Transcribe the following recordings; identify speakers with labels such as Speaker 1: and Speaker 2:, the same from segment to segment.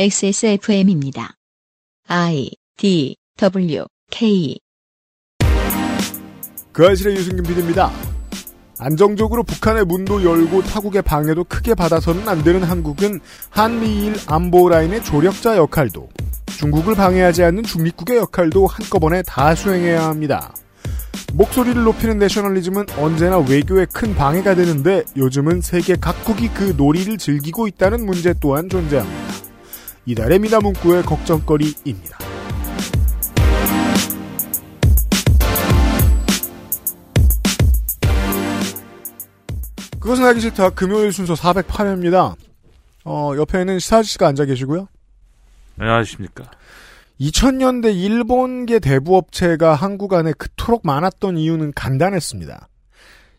Speaker 1: XSFM입니다. I D W K
Speaker 2: 그 아실의 유승균 PD입니다. 안정적으로 북한의 문도 열고 타국의 방해도 크게 받아서는 안 되는 한국은 한미일 안보 라인의 조력자 역할도 중국을 방해하지 않는 중립국의 역할도 한꺼번에 다 수행해야 합니다. 목소리를 높이는 내셔널리즘은 언제나 외교에 큰 방해가 되는데 요즘은 세계 각국이 그 놀이를 즐기고 있다는 문제 또한 존재합니다. 이달의 미나문구의 걱정거리입니다. 그것은 알기 싫다. 금요일 순서 408회입니다. 어, 옆에는 시사지 씨가 앉아 계시고요.
Speaker 3: 안녕하십니까.
Speaker 2: 2000년대 일본계 대부업체가 한국 안에 그토록 많았던 이유는 간단했습니다.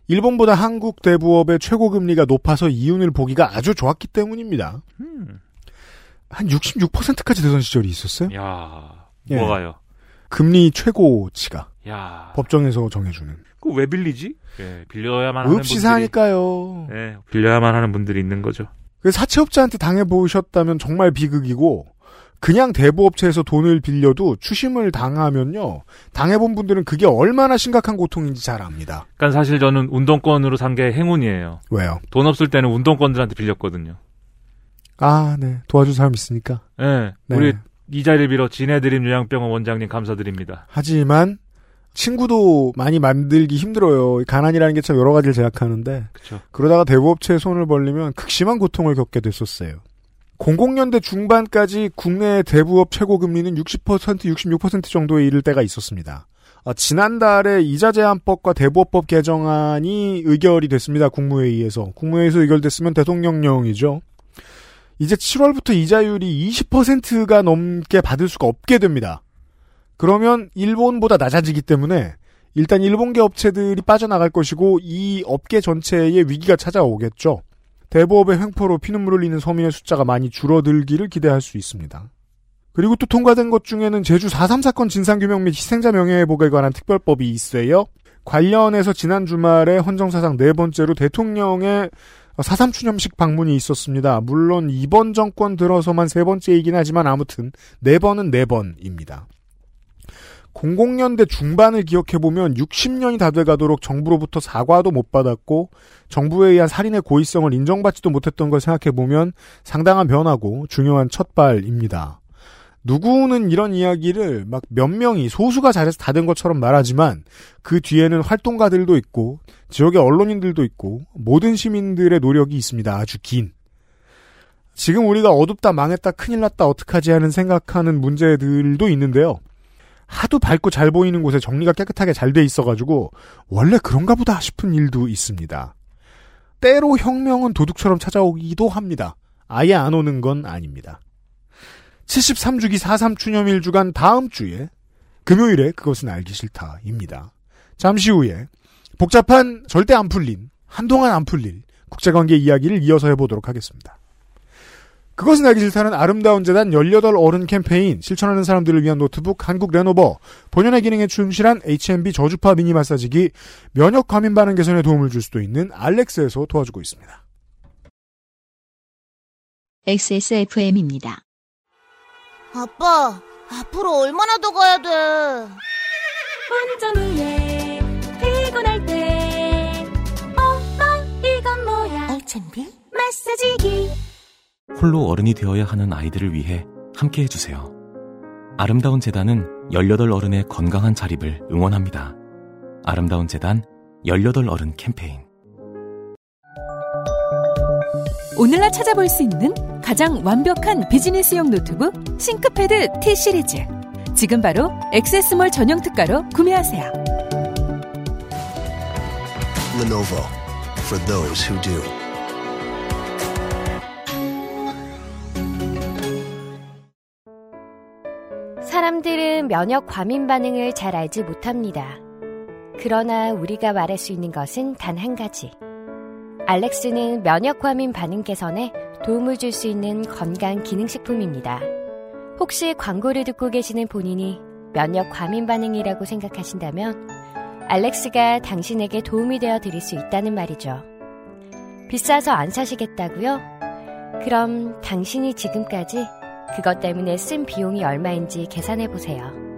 Speaker 2: 일본보다 한국 대부업의 최고 금리가 높아서 이윤을 보기가 아주 좋았기 때문입니다.
Speaker 3: 음.
Speaker 2: 한 66%까지 되던 시절이 있었어요.
Speaker 3: 야
Speaker 2: 예.
Speaker 3: 뭐가요?
Speaker 2: 금리 최고치가
Speaker 3: 야
Speaker 2: 법정에서 정해주는.
Speaker 3: 그 왜 빌리지? 예, 빌려야만 하는
Speaker 2: 읍시
Speaker 3: 분들이
Speaker 2: 사니까요.
Speaker 3: 예, 빌려야만 하는 분들이 있는 거죠.
Speaker 2: 그 사채업자한테 당해보셨다면 정말 비극이고 그냥 대부업체에서 돈을 빌려도 추심을 당하면요. 당해본 분들은 그게 얼마나 심각한 고통인지 잘 압니다.
Speaker 3: 그러니까 사실 저는 운동권으로 산 게 행운이에요.
Speaker 2: 왜요?
Speaker 3: 돈 없을 때는 운동권들한테 빌렸거든요.
Speaker 2: 아, 네. 도와줄 사람 있으니까.
Speaker 3: 예,
Speaker 2: 네.
Speaker 3: 우리 이 자리를 빌어 진해드림 요양병원 원장님 감사드립니다.
Speaker 2: 하지만 친구도 많이 만들기 힘들어요. 가난이라는 게 참 여러 가지를 제약하는데
Speaker 3: 그렇죠.
Speaker 2: 그러다가 대부업체에 손을 벌리면 극심한 고통을 겪게 됐었어요. 00년대 중반까지 국내 대부업 최고 금리는 60% 66% 정도에 이를 때가 있었습니다. 어, 지난달에 이자 제한법과 대부업법 개정안이 의결이 됐습니다. 국무회의에서. 국무회의에서 의결됐으면 대통령령이죠. 이제 7월부터 이자율이 20%가 넘게 받을 수가 없게 됩니다. 그러면 일본보다 낮아지기 때문에 일단 일본계 업체들이 빠져나갈 것이고 이 업계 전체에 위기가 찾아오겠죠. 대부업의 횡포로 피눈물 흘리는 서민의 숫자가 많이 줄어들기를 기대할 수 있습니다. 그리고 또 통과된 것 중에는 제주 4.3 사건 진상규명 및 희생자 명예회복에 관한 특별법이 있어요. 관련해서 지난 주말에 헌정사상 네 번째로 대통령의 4.3 추념식 방문이 있었습니다. 물론 이번 정권 들어서만 세 번째이긴 하지만 아무튼 네 번은 네 번입니다. 00년대 중반을 기억해보면 60년이 다 돼가도록 정부로부터 사과도 못 받았고 정부에 의한 살인의 고의성을 인정받지도 못했던 걸 생각해보면 상당한 변화고 중요한 첫발입니다. 누구는 이런 이야기를 막 몇 명이 소수가 잘해서 다 된 것처럼 말하지만 그 뒤에는 활동가들도 있고 지역의 언론인들도 있고 모든 시민들의 노력이 있습니다. 아주 긴. 지금 우리가 어둡다 망했다 큰일 났다 어떡하지 하는 생각하는 문제들도 있는데요. 하도 밝고 잘 보이는 곳에 정리가 깨끗하게 잘 돼 있어가지고 원래 그런가 보다 싶은 일도 있습니다. 때로 혁명은 도둑처럼 찾아오기도 합니다. 아예 안 오는 건 아닙니다. 73주기 4.3 추념일 주간 다음 주에 금요일에 그것은 알기 싫다입니다. 잠시 후에 복잡한 절대 안 풀린 한동안 안 풀릴 국제관계 이야기를 이어서 해보도록 하겠습니다. 그것은 알기 싫다는 아름다운 재단 18 어른 캠페인, 실천하는 사람들을 위한 노트북 한국 레노버, 본연의 기능에 충실한 H&B 저주파 미니 마사지기, 면역 과민 반응 개선에 도움을 줄 수도 있는 알렉스에서 도와주고 있습니다.
Speaker 1: XSFM입니다.
Speaker 4: 아빠, 앞으로 얼마나 더 가야 돼?
Speaker 5: 운전 후에 피곤할 때 엄마 이건 뭐야
Speaker 4: 알찬비?
Speaker 5: 마사지기
Speaker 6: 홀로 어른이 되어야 하는 아이들을 위해 함께 해주세요. 아름다운 재단은 18 어른의 건강한 자립을 응원합니다. 아름다운 재단 18 어른 캠페인.
Speaker 7: 오늘날 찾아볼 수 있는 가장 완벽한 비즈니스용 노트북 싱크패드 T 시리즈. 지금 바로 액세스몰 전용 특가로 구매하세요.
Speaker 8: Lenovo for those who do.
Speaker 9: 사람들은 면역 과민 반응을 잘 알지 못합니다. 그러나 우리가 말할 수 있는 것은 단 한 가지. 알렉스는 면역 과민 반응 개선에 도움을 줄 수 있는 건강 기능식품입니다. 혹시 광고를 듣고 계시는 본인이 면역 과민 반응이라고 생각하신다면 알렉스가 당신에게 도움이 되어 드릴 수 있다는 말이죠. 비싸서 안 사시겠다고요? 그럼 당신이 지금까지 그것 때문에 쓴 비용이 얼마인지 계산해 보세요.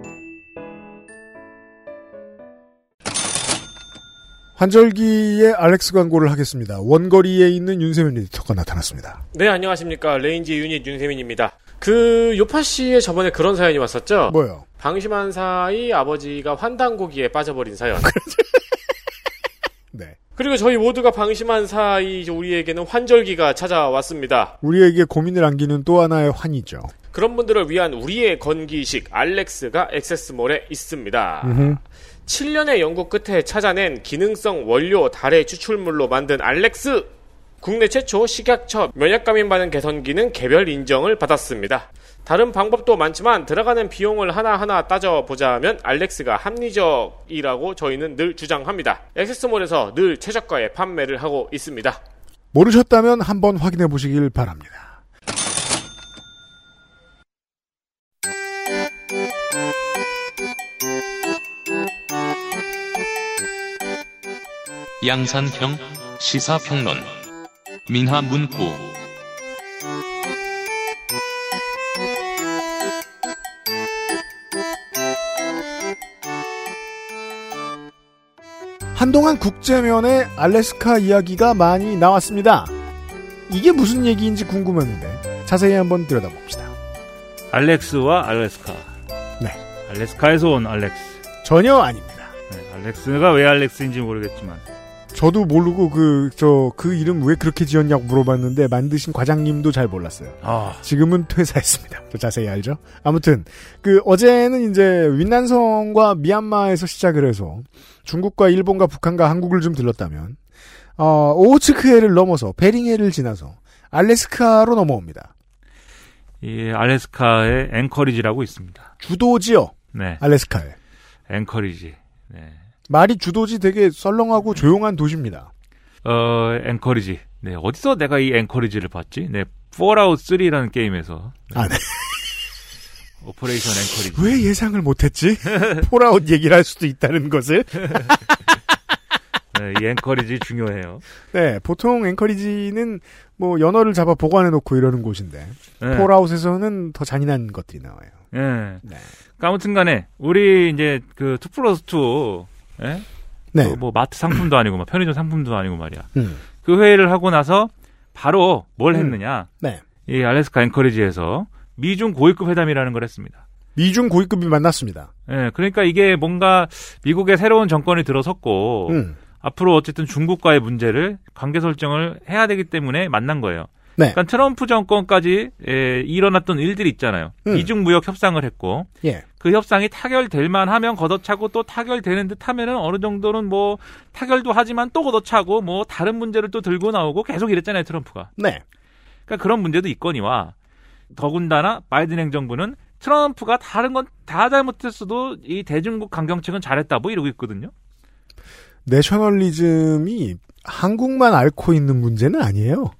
Speaker 2: 환절기에 알렉스 광고를 하겠습니다. 원거리에 있는 윤세민 에디터가 나타났습니다.
Speaker 10: 네, 안녕하십니까. range unit 윤세민입니다. 그, 요파 씨의 저번에 그런 사연이 왔었죠?
Speaker 2: 뭐요?
Speaker 10: 방심한 사이 아버지가 환단고기에 빠져버린 사연.
Speaker 2: 네.
Speaker 10: 그리고 저희 모두가 방심한 사이 우리에게는 환절기가 찾아왔습니다.
Speaker 2: 우리에게 고민을 안기는 또 하나의 환이죠.
Speaker 10: 그런 분들을 위한 우리의 건기식 알렉스가 액세스몰에 있습니다.
Speaker 2: 음흠.
Speaker 10: 7년의 연구 끝에 찾아낸 기능성 원료 달의 추출물로 만든 알렉스! 국내 최초 식약처 면역감인 반응 개선기는 개별 인정을 받았습니다. 다른 방법도 많지만 들어가는 비용을 하나하나 따져보자면 알렉스가 합리적이라고 저희는 늘 주장합니다. 액세스몰에서 늘 최저가에 판매를 하고 있습니다.
Speaker 2: 모르셨다면 한번 확인해 보시길 바랍니다.
Speaker 11: 양산형 시사평론 민하문구
Speaker 2: 한동안 국제면에 알래스카 이야기가 많이 나왔습니다. 이게 무슨 얘기인지 궁금했는데 자세히 한번 들여다봅시다.
Speaker 3: 알렉스와 알래스카.
Speaker 2: 네.
Speaker 3: 알래스카에서 온 알렉스.
Speaker 2: 전혀 아닙니다.
Speaker 3: 네, 알렉스가 왜 알렉스인지 모르겠지만.
Speaker 2: 저도 모르고 그, 저, 그 이름 왜 그렇게 지었냐고 물어봤는데 만드신 과장님도 잘 몰랐어요.
Speaker 3: 아,
Speaker 2: 지금은 퇴사했습니다. 더 자세히 알죠? 아무튼, 그, 어제는 이제 윈난성과 미얀마에서 시작을 해서 중국과 일본과 북한과 한국을 좀 들렀다면, 어, 오호츠크해를 넘어서 베링해를 지나서 알래스카로 넘어옵니다.
Speaker 3: 이 알래스카에 앵커리지라고 있습니다.
Speaker 2: 주도지요.
Speaker 3: 네,
Speaker 2: 알래스카에.
Speaker 3: 앵커리지. 네.
Speaker 2: 말이 주도지 되게 썰렁하고 조용한 도시입니다.
Speaker 3: 어, 앵커리지. 네, 어디서 내가 이 앵커리지를 봤지? 네, 폴아웃 3라는 게임에서.
Speaker 2: 아, 네.
Speaker 3: Operation Anchorage.
Speaker 2: 왜 예상을 못했지? 폴아웃 얘기를 할 수도 있다는 것을.
Speaker 3: 네, 이 앵커리지 중요해요.
Speaker 2: 네, 보통 앵커리지는 뭐 연어를 잡아 보관해놓고 이러는 곳인데
Speaker 3: 네.
Speaker 2: 폴아웃에서는 더 잔인한 것들이 나와요.
Speaker 3: 예.
Speaker 2: 네.
Speaker 3: 그러니까 아무튼 간에, 우리 이제 그2 플러스 2, 예?
Speaker 2: 네.
Speaker 3: 그뭐 마트 상품도 아니고, 막 편의점 상품도 아니고 말이야.
Speaker 2: 음.
Speaker 3: 그 회의를 하고 나서 바로 뭘
Speaker 2: 음.
Speaker 3: 했느냐.
Speaker 2: 네.
Speaker 3: 이 알래스카 앵커리지에서 미중 고위급 회담이라는 걸 했습니다.
Speaker 2: 미중 고위급이 만났습니다.
Speaker 3: 예, 그러니까 이게 뭔가 미국의 새로운 정권이 들어섰고
Speaker 2: 음.
Speaker 3: 앞으로 어쨌든 중국과의 문제를 관계 설정을 해야 되기 때문에 만난 거예요.
Speaker 2: 네.
Speaker 3: 그러니까 트럼프 정권까지 에, 일어났던 일들이 있잖아요.
Speaker 2: 음.
Speaker 3: 이중 무역 협상을 했고
Speaker 2: 예.
Speaker 3: 그 협상이 타결될 만하면 걷어차고 또 타결되는 듯하면은 어느 정도는 뭐 타결도 하지만 또 걷어차고 뭐 다른 문제를 또 들고 나오고 계속 이랬잖아요 트럼프가.
Speaker 2: 네.
Speaker 3: 그러니까 그런 문제도 있거니와 더군다나 바이든 행정부는 트럼프가 다른 건 다 잘못했어도 이 대중국 강경책은 잘했다 뭐 이러고 있거든요.
Speaker 2: 내셔널리즘이 한국만 앓고 있는 문제는 아니에요.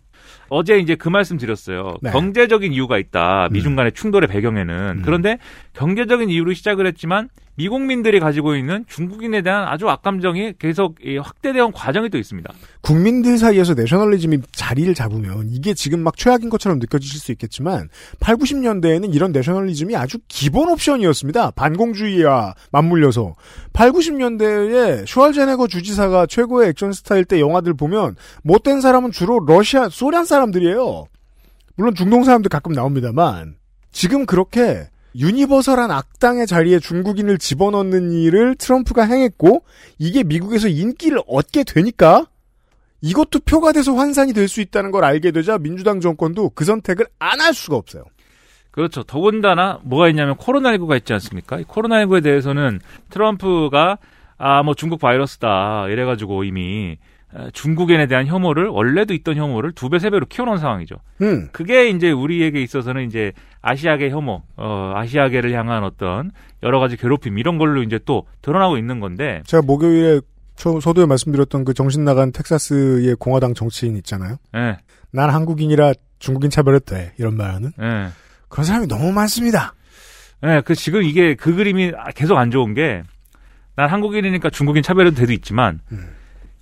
Speaker 3: 어제 이제 그 말씀 드렸어요.
Speaker 2: 네.
Speaker 3: 경제적인 이유가 있다. 미중 간의 충돌의 배경에는.
Speaker 2: 음.
Speaker 3: 그런데 경제적인 이유로 시작을 했지만 미국민들이 가지고 있는 중국인에 대한 아주 악감정이 계속 온 과정이 또 있습니다.
Speaker 2: 국민들 사이에서 내셔널리즘이 자리를 잡으면 이게 지금 막 최악인 것처럼 느껴지실 수 있겠지만 8, 90년대에는 이런 내셔널리즘이 아주 기본 옵션이었습니다. 반공주의와 맞물려서 8, 90년대에 슈왈제네거 주지사가 최고의 액션 스타일 때 영화들 보면 못된 사람은 주로 러시아, 소련 사람들이에요. 물론 중동 사람도 가끔 나옵니다만 지금 그렇게 universal한 악당의 자리에 중국인을 집어넣는 일을 트럼프가 행했고 이게 미국에서 인기를 얻게 되니까 이것도 표가 돼서 환산이 될 수 있다는 걸 알게 되자 민주당 정권도 그 선택을 안 할 수가 없어요.
Speaker 3: 그렇죠. 더군다나 뭐가 있냐면 코로나19가 있지 않습니까? 이 코로나19에 대해서는 트럼프가 아, 뭐 중국 바이러스다. 이래가지고 이미 에, 중국인에 대한 혐오를 원래도 있던 혐오를 두 배, 세 배로 키워놓은 상황이죠.
Speaker 2: 음,
Speaker 3: 그게 이제 우리에게 있어서는 이제 아시아계 혐오, 어, 아시아계를 향한 어떤 여러 가지 괴롭힘 이런 걸로 이제 또 드러나고 있는 건데,
Speaker 2: 제가 목요일에 저, 서두에 말씀드렸던 그 정신 나간 텍사스의 공화당 정치인 있잖아요.
Speaker 3: 예,
Speaker 2: 난 한국인이라 중국인 차별해도 돼. 이런 말하는.
Speaker 3: 예.
Speaker 2: 그런 사람이 너무 많습니다.
Speaker 3: 예, 그 지금 이게 그 그림이 계속 안 좋은 게, 난 한국인이니까 중국인 차별해도 돼도 있지만,
Speaker 2: 음.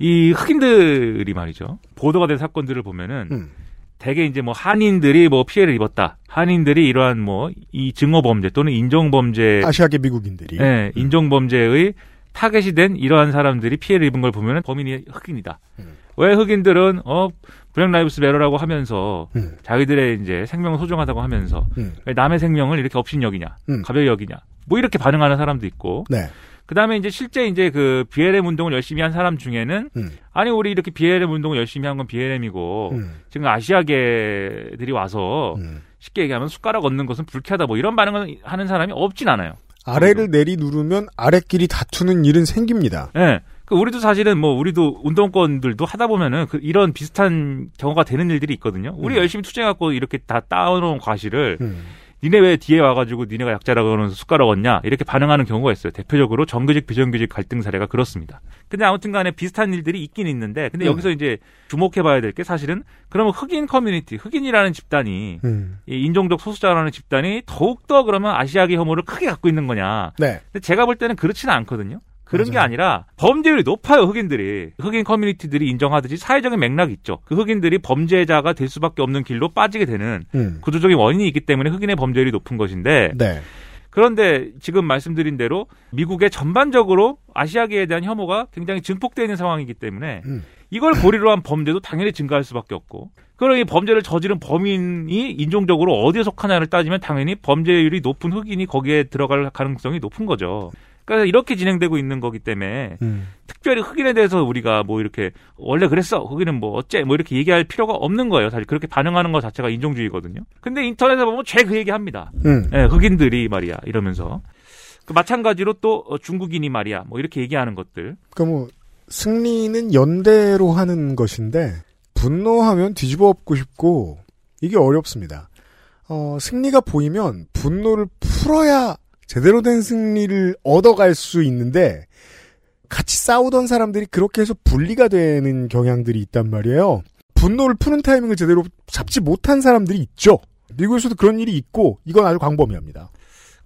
Speaker 3: 이 흑인들이 말이죠. 보도가 된 사건들을 보면은,
Speaker 2: 음.
Speaker 3: 대개 이제 뭐 한인들이 뭐 피해를 입었다. 한인들이 이러한 뭐 이 증오 범죄 또는 인종 범죄
Speaker 2: 아시아계 미국인들이.
Speaker 3: 네, 인종 범죄의 타겟이 된 이러한 사람들이 피해를 입은 걸 보면 범인이 흑인이다.
Speaker 2: 음.
Speaker 3: 왜 흑인들은 어 Black Lives Matter라고 하면서
Speaker 2: 음.
Speaker 3: 자기들의 이제 생명을 소중하다고 하면서
Speaker 2: 음.
Speaker 3: 왜 남의 생명을 이렇게 업신여기냐,
Speaker 2: 음.
Speaker 3: 가벼이 여기냐, 뭐 이렇게 반응하는 사람도 있고.
Speaker 2: 네.
Speaker 3: 그 다음에 이제 실제 이제 그 BLM 운동을 열심히 한 사람 중에는
Speaker 2: 음.
Speaker 3: 아니 우리 이렇게 BLM 운동을 열심히 한 건 BLM이고
Speaker 2: 음.
Speaker 3: 지금 아시아계들이 와서 쉽게 얘기하면 숟가락 얹는 것은 불쾌하다 뭐 이런 반응을 하는 사람이 없진 않아요.
Speaker 2: 아래를 내리 누르면 아래끼리 다투는 일은 생깁니다.
Speaker 3: 예. 그 우리도 사실은 뭐 우리도 운동권들도 하다 보면은 그 이런 비슷한 경우가 되는 일들이 있거든요. 우리 열심히 투쟁해갖고 이렇게 다 따놓은 과실을
Speaker 2: 음.
Speaker 3: 니네 왜 뒤에 와가지고 니네가 약자라고 그러면서 숟가락 얹냐 이렇게 반응하는 경우가 있어요. 대표적으로 정규직 비정규직 갈등 사례가 그렇습니다. 근데 아무튼간에 비슷한 일들이 있긴 있는데 근데
Speaker 2: 음.
Speaker 3: 여기서 이제 주목해봐야 될 게 사실은 그러면 흑인 커뮤니티 흑인이라는 집단이
Speaker 2: 음.
Speaker 3: 이 인종적 소수자라는 집단이 더욱 더 그러면 아시아계 혐오를 크게 갖고 있는 거냐.
Speaker 2: 네.
Speaker 3: 근데 제가 볼 때는 그렇지는 않거든요. 그런 게
Speaker 2: 맞아요.
Speaker 3: 아니라 범죄율이 높아요 흑인들이 흑인 커뮤니티들이 인정하듯이 사회적인 맥락이 있죠 그 흑인들이 범죄자가 될 수밖에 없는 길로 빠지게 되는
Speaker 2: 음.
Speaker 3: 구조적인 원인이 있기 때문에 흑인의 범죄율이 높은 것인데
Speaker 2: 네.
Speaker 3: 그런데 지금 말씀드린 대로 미국의 전반적으로 아시아계에 대한 혐오가 굉장히 증폭되어 있는 상황이기 때문에
Speaker 2: 음.
Speaker 3: 이걸 고리로 한 범죄도 당연히 증가할 수밖에 없고 그러니 범죄를 저지른 범인이 인종적으로 어디에 속하냐를 따지면 당연히 범죄율이 높은 흑인이 거기에 들어갈 가능성이 높은 거죠. 그래서 이렇게 진행되고 있는 거기 때문에
Speaker 2: 음.
Speaker 3: 특별히 흑인에 대해서 우리가 뭐 이렇게 원래 그랬어. 흑인은 뭐 어째? 뭐 이렇게 얘기할 필요가 없는 거예요. 사실 그렇게 반응하는 것 자체가 인종주의거든요. 근데 인터넷에 보면 죄 그 얘기 합니다.
Speaker 2: 음.
Speaker 3: 예, 흑인들이 말이야. 이러면서. 그 마찬가지로 또 어, 중국인이 말이야. 뭐 이렇게 얘기하는 것들.
Speaker 2: 그러니까 뭐 승리는 연대로 하는 것인데 분노하면 뒤집어 엎고 싶고 이게 어렵습니다. 어, 승리가 보이면 분노를 풀어야 제대로 된 승리를 얻어갈 수 있는데 같이 싸우던 사람들이 그렇게 해서 분리가 되는 경향들이 있단 말이에요. 분노를 푸는 타이밍을 제대로 잡지 못한 사람들이 있죠. 미국에서도 그런 일이 있고 이건 아주 광범위합니다.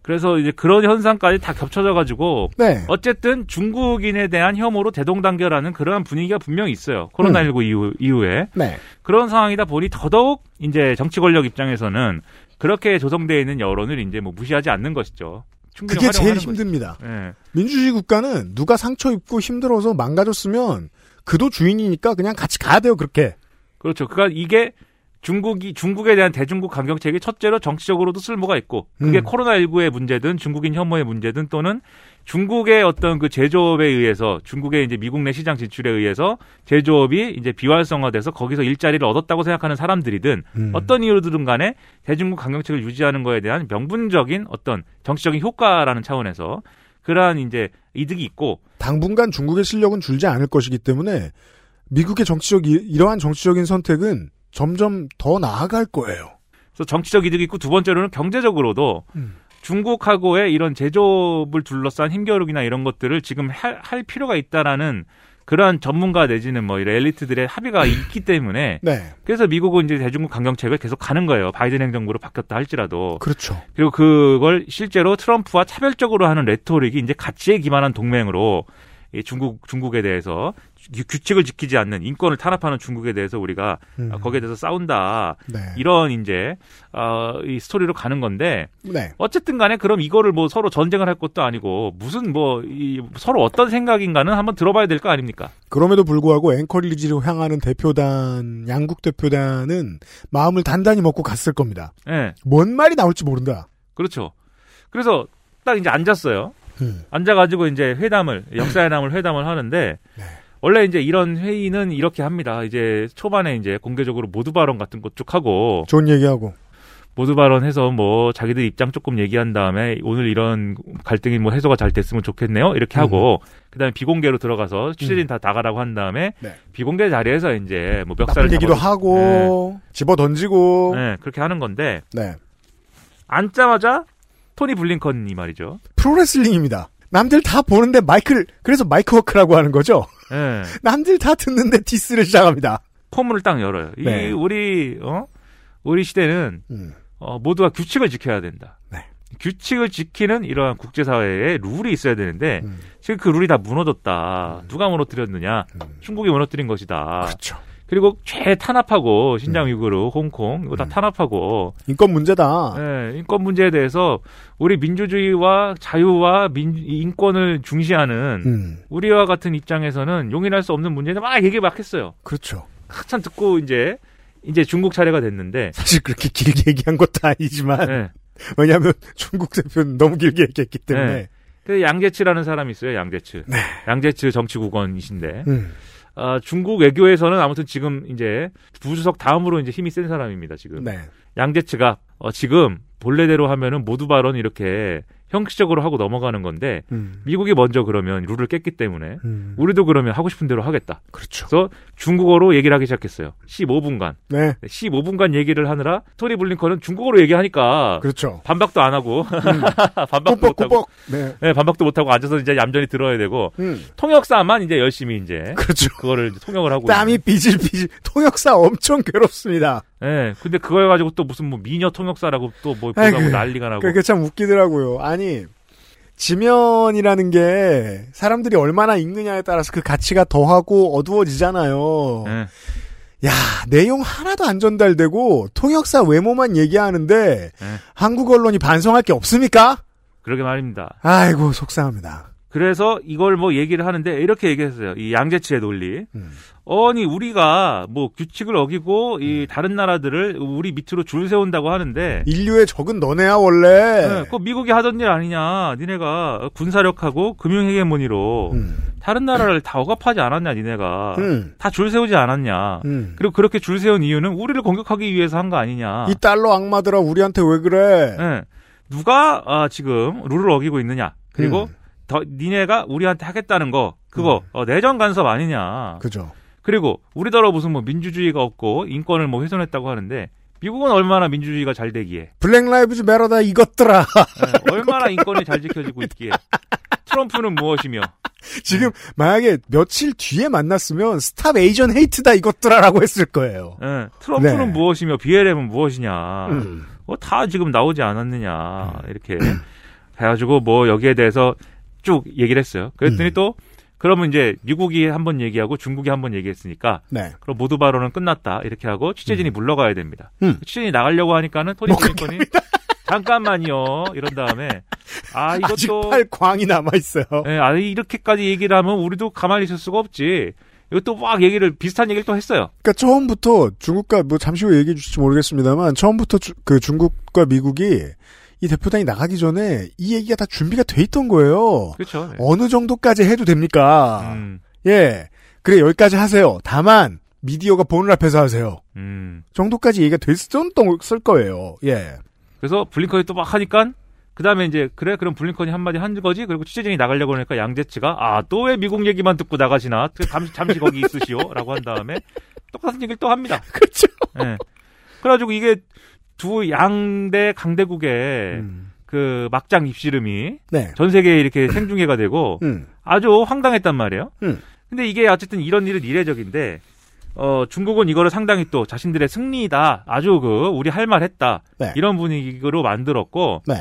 Speaker 3: 그래서 이제 그런 현상까지 다 겹쳐져 가지고
Speaker 2: 네.
Speaker 3: 어쨌든 중국인에 대한 혐오로 대동단결하는 그러한 분위기가 분명히 있어요 코로나19 이후, 이후에
Speaker 2: 네.
Speaker 3: 그런 상황이다 보니 더더욱 이제 정치 권력 입장에서는 그렇게 조성되어 있는 여론을 이제 뭐 무시하지 않는 것이죠.
Speaker 2: 그게 제일. 힘듭니다.
Speaker 3: 예.
Speaker 2: 민주주의 국가는 누가 상처 입고 힘들어서 망가졌으면 그도 주인이니까 그냥 같이 가야 돼요, 그렇게.
Speaker 3: 그렇죠. 그러니까 이게 중국이 중국에 대한 대중국 강경책이 첫째로 정치적으로도 쓸모가 있고 그게
Speaker 2: 음.
Speaker 3: 코로나 19의 문제든 중국인 혐오의 문제든 또는 중국의 어떤 그 제조업에 의해서 중국의 이제 미국 내 시장 진출에 의해서 제조업이 이제 비활성화돼서 거기서 일자리를 얻었다고 생각하는 사람들이든
Speaker 2: 음.
Speaker 3: 어떤 이유든 간에 대중국 강경책을 유지하는 거에 대한 명분적인 어떤 정치적인 효과라는 차원에서 그러한 이제 이득이 있고
Speaker 2: 당분간 중국의 실력은 줄지 않을 것이기 때문에 미국의 정치적, 이- 이러한 정치적인 선택은 점점 더 나아갈 거예요.
Speaker 3: 그래서 정치적 이득이 있고 두 번째로는 경제적으로도
Speaker 2: 음.
Speaker 3: 중국하고의 이런 제조업을 둘러싼 힘겨루기나 이런 것들을 지금 할, 할 필요가 있다라는 그러한 전문가 내지는 뭐 이런 엘리트들의 합의가 있기 때문에
Speaker 2: 네.
Speaker 3: 그래서 미국은 이제 대중국 강경책을 계속 가는 거예요. 바이든 행정부로 바뀌었다 할지라도.
Speaker 2: 그렇죠.
Speaker 3: 그리고 그걸 실제로 트럼프와 차별적으로 하는 레토릭이 이제 가치에 기반한 동맹으로 이 중국 중국에 대해서 규- 규칙을 지키지 않는 인권을 탄압하는 중국에 대해서 우리가
Speaker 2: 음.
Speaker 3: 어, 거기에 대해서 싸운다.
Speaker 2: 네.
Speaker 3: 이런 이제 어, 이 스토리로 가는 건데
Speaker 2: 네.
Speaker 3: 어쨌든 간에 그럼 이거를 뭐 서로 전쟁을 할 것도 아니고 무슨 뭐 이 서로 어떤 생각인가는 한번 들어봐야 될 거 아닙니까?
Speaker 2: 그럼에도 불구하고 앵커리지로 향하는 대표단, 양국 대표단은 마음을 단단히 먹고 갔을 겁니다.
Speaker 3: 예.
Speaker 2: 뭔 말이 나올지 모른다.
Speaker 3: 그렇죠. 그래서 딱 이제 앉았어요.
Speaker 2: 음.
Speaker 3: 앉아가지고 이제 회담을 역사회담을 회담을 하는데
Speaker 2: 네.
Speaker 3: 원래 이제 이런 회의는 이렇게 합니다. 이제 초반에 이제 공개적으로 모두 발언 같은 것 쭉 하고
Speaker 2: 좋은 얘기하고.
Speaker 3: 모두 발언해서 뭐 자기들 입장 조금 얘기한 다음에 오늘 이런 갈등이 뭐 해소가 잘 됐으면 좋겠네요. 이렇게 하고 그다음에 비공개로 들어가서 취재진 다 나가라고 한 다음에
Speaker 2: 네.
Speaker 3: 비공개 자리에서 이제 뭐 멱살을
Speaker 2: 얘기도
Speaker 3: 잡아서-
Speaker 2: 하고, 집어 던지고.
Speaker 3: 네. 네, 그렇게 하는 건데
Speaker 2: 네.
Speaker 3: 앉자마자 토니 블링컨이 말이죠.
Speaker 2: 프로레슬링입니다. 남들 다 보는데 마이크를, 그래서 mic work라고 하는 거죠?
Speaker 3: 예.
Speaker 2: 남들 다 듣는데 디스를 시작합니다.
Speaker 3: 포문을 딱 열어요.
Speaker 2: 네.
Speaker 3: 이 우리 어 우리 시대는
Speaker 2: 음.
Speaker 3: 어, 모두가 규칙을 지켜야 된다.
Speaker 2: 네.
Speaker 3: 규칙을 지키는 이러한 국제사회에 룰이 있어야 되는데
Speaker 2: 음.
Speaker 3: 지금 그 룰이 다 무너졌다. 누가 무너뜨렸느냐?
Speaker 2: 음.
Speaker 3: 중국이 무너뜨린 것이다.
Speaker 2: 그렇죠.
Speaker 3: 그리고 최 탄압하고 신장 위구르, 홍콩 이거 다 탄압하고
Speaker 2: 인권 문제다.
Speaker 3: 네, 인권 문제에 대해서 우리 민주주의와 자유와 민, 인권을 중시하는
Speaker 2: 음.
Speaker 3: 우리와 같은 입장에서는 용인할 수 없는 문제인데 막 얘기 막 했어요.
Speaker 2: 그렇죠.
Speaker 3: 한참 듣고 이제 이제 중국 차례가 됐는데
Speaker 2: 사실 그렇게 길게 얘기한 것도 아니지만
Speaker 3: 네.
Speaker 2: 왜냐하면 중국 대표는 너무 길게 얘기했기 때문에
Speaker 3: 네. 그 양재츠라는 사람이 있어요. 양재츠. 양재츠 정치국원이신데
Speaker 2: 음.
Speaker 3: 아, 중국 외교에서는 아무튼 지금 이제 부주석 다음으로 이제 힘이 센 사람입니다. 지금
Speaker 2: 네.
Speaker 3: 양재츠가 어, 지금 본래대로 하면은 모두 발언 이렇게 형식적으로 하고 넘어가는 건데
Speaker 2: 음.
Speaker 3: 미국이 먼저 그러면 룰을 깼기 때문에
Speaker 2: 음.
Speaker 3: 우리도 그러면 하고 싶은 대로 하겠다.
Speaker 2: 그렇죠.
Speaker 3: 그래서 중국어로 얘기를 하기 시작했어요. 15분간.
Speaker 2: 네.
Speaker 3: 15분간 얘기를 하느라 토리 블링컨은 중국어로 얘기하니까
Speaker 2: 그렇죠.
Speaker 3: 반박도 안 하고 반박도 못 하고.
Speaker 2: 네.
Speaker 3: 네, 반박도 못 하고 앉아서 이제 얌전히 들어야 되고
Speaker 2: 음.
Speaker 3: 통역사만 이제 열심히 이제
Speaker 2: 그렇죠.
Speaker 3: 그거를 이제 통역을 하고
Speaker 2: 땀이 삐질삐질 통역사 엄청 괴롭습니다.
Speaker 3: 예. 네, 근데 그걸 가지고 또 무슨 뭐 미녀 통역사라고 또뭐 보다고 난리가 나고
Speaker 2: 그게 참 웃기더라고요. 아니 지면이라는 게 사람들이 얼마나 읽느냐에 따라서 그 가치가 더하고 어두워지잖아요.
Speaker 3: 예.
Speaker 2: 야 내용 하나도 안 전달되고 통역사 외모만 얘기하는데
Speaker 3: 예.
Speaker 2: 한국 언론이 반성할 게 없습니까?
Speaker 3: 그러게 말입니다.
Speaker 2: 아이고 속상합니다.
Speaker 3: 그래서 이걸 뭐 얘기를 하는데 이렇게 얘기했어요. 이 양재치의 논리.
Speaker 2: 음.
Speaker 3: 아니 우리가 뭐 규칙을 어기고 이 다른 나라들을 우리 밑으로 줄 세운다고 하는데
Speaker 2: 인류의 적은 너네야 원래.
Speaker 3: 네, 그 미국이 하던 일 아니냐. 니네가 군사력하고 금융 헤게모니로
Speaker 2: 음.
Speaker 3: 다른 나라를 다 억압하지 않았냐, 니네가.
Speaker 2: 음.
Speaker 3: 다줄 세우지 않았냐.
Speaker 2: 음.
Speaker 3: 그리고 그렇게 줄 세운 이유는 우리를 공격하기 위해서 한 거 아니냐.
Speaker 2: 이 달러 악마들아 우리한테 왜 그래?
Speaker 3: 네. 누가 아, 지금 룰을 어기고 있느냐. 그리고
Speaker 2: 음.
Speaker 3: 더 니네가 우리한테 하겠다는 거 그거 어, 내정 간섭 아니냐.
Speaker 2: 그죠.
Speaker 3: 그리고 우리더러 무슨 뭐 민주주의가 없고 인권을 뭐 훼손했다고 하는데 미국은 얼마나 민주주의가 잘 되기에
Speaker 2: Black Lives Matter다 이것들아.
Speaker 3: 네, 얼마나 인권이 잘 지켜지고 있기에 트럼프는 무엇이며
Speaker 2: 지금 만약에 며칠 뒤에 만났으면 Stop Asian Hate다 이것들아라고 했을 거예요.
Speaker 3: 예, 트럼프는
Speaker 2: 네.
Speaker 3: 무엇이며 BLM은 무엇이냐
Speaker 2: 음.
Speaker 3: 어, 다 지금 나오지 않았느냐 이렇게 해가지고 뭐 여기에 대해서 쭉 얘기를 했어요. 그랬더니
Speaker 2: 음.
Speaker 3: 또 그러면 이제 미국이 한 번 얘기하고 중국이 한 번 얘기했으니까
Speaker 2: 네.
Speaker 3: 그럼 모두 발언은 끝났다 이렇게 하고 취재진이 물러가야 됩니다.
Speaker 2: 음.
Speaker 3: 취재진이 나가려고 하니까는 토니
Speaker 2: 뭐
Speaker 3: 블링컨이 잠깐만요 이런 다음에 아 이것도
Speaker 2: 팔 광이 남아 있어요.
Speaker 3: 예, 아 이렇게까지 얘기를 하면 우리도 가만히 있을 수가 없지. 이것도 막 얘기를 비슷한 얘기를 또 했어요.
Speaker 2: 그러니까 처음부터 중국과 뭐 잠시 후에 얘기해 주실지 모르겠습니다만 처음부터 주- 그 중국과 미국이 이 대표단이 나가기 전에 이 얘기가 다 준비가 돼 있던 거예요.
Speaker 3: 그렇죠. 네.
Speaker 2: 어느 정도까지 해도 됩니까?
Speaker 3: 음,
Speaker 2: 예. 그래 여기까지 하세요. 다만 미디어가 보는 앞에서 하세요.
Speaker 3: 음.
Speaker 2: 정도까지 얘기가 됐었을 거예요. 예.
Speaker 3: 그래서 블링컨이 또 막 하니까 그 다음에 이제 그래 그럼 블링컨이 한마디 한 거지 그리고 취재진이 나가려고 하니까 양재치가 아 또 왜 미국 얘기만 듣고 나가시나 그 잠시 잠시 거기 있으시오라고 한 다음에 똑같은 얘기를 또 합니다.
Speaker 2: 그렇죠.
Speaker 3: 예. 그래가지고 이게 두 양대 강대국의
Speaker 2: 음.
Speaker 3: 그 막장 입씨름이
Speaker 2: 네.
Speaker 3: 전 세계에 이렇게 생중계가 되고
Speaker 2: 음.
Speaker 3: 아주 황당했단 말이에요.
Speaker 2: 음.
Speaker 3: 근데 이게 어쨌든 이런 일은 이례적인데 어 중국은 이거를 상당히 또 자신들의 승리다 아주 그 우리 할 말 했다
Speaker 2: 네.
Speaker 3: 이런 분위기로 만들었고
Speaker 2: 네.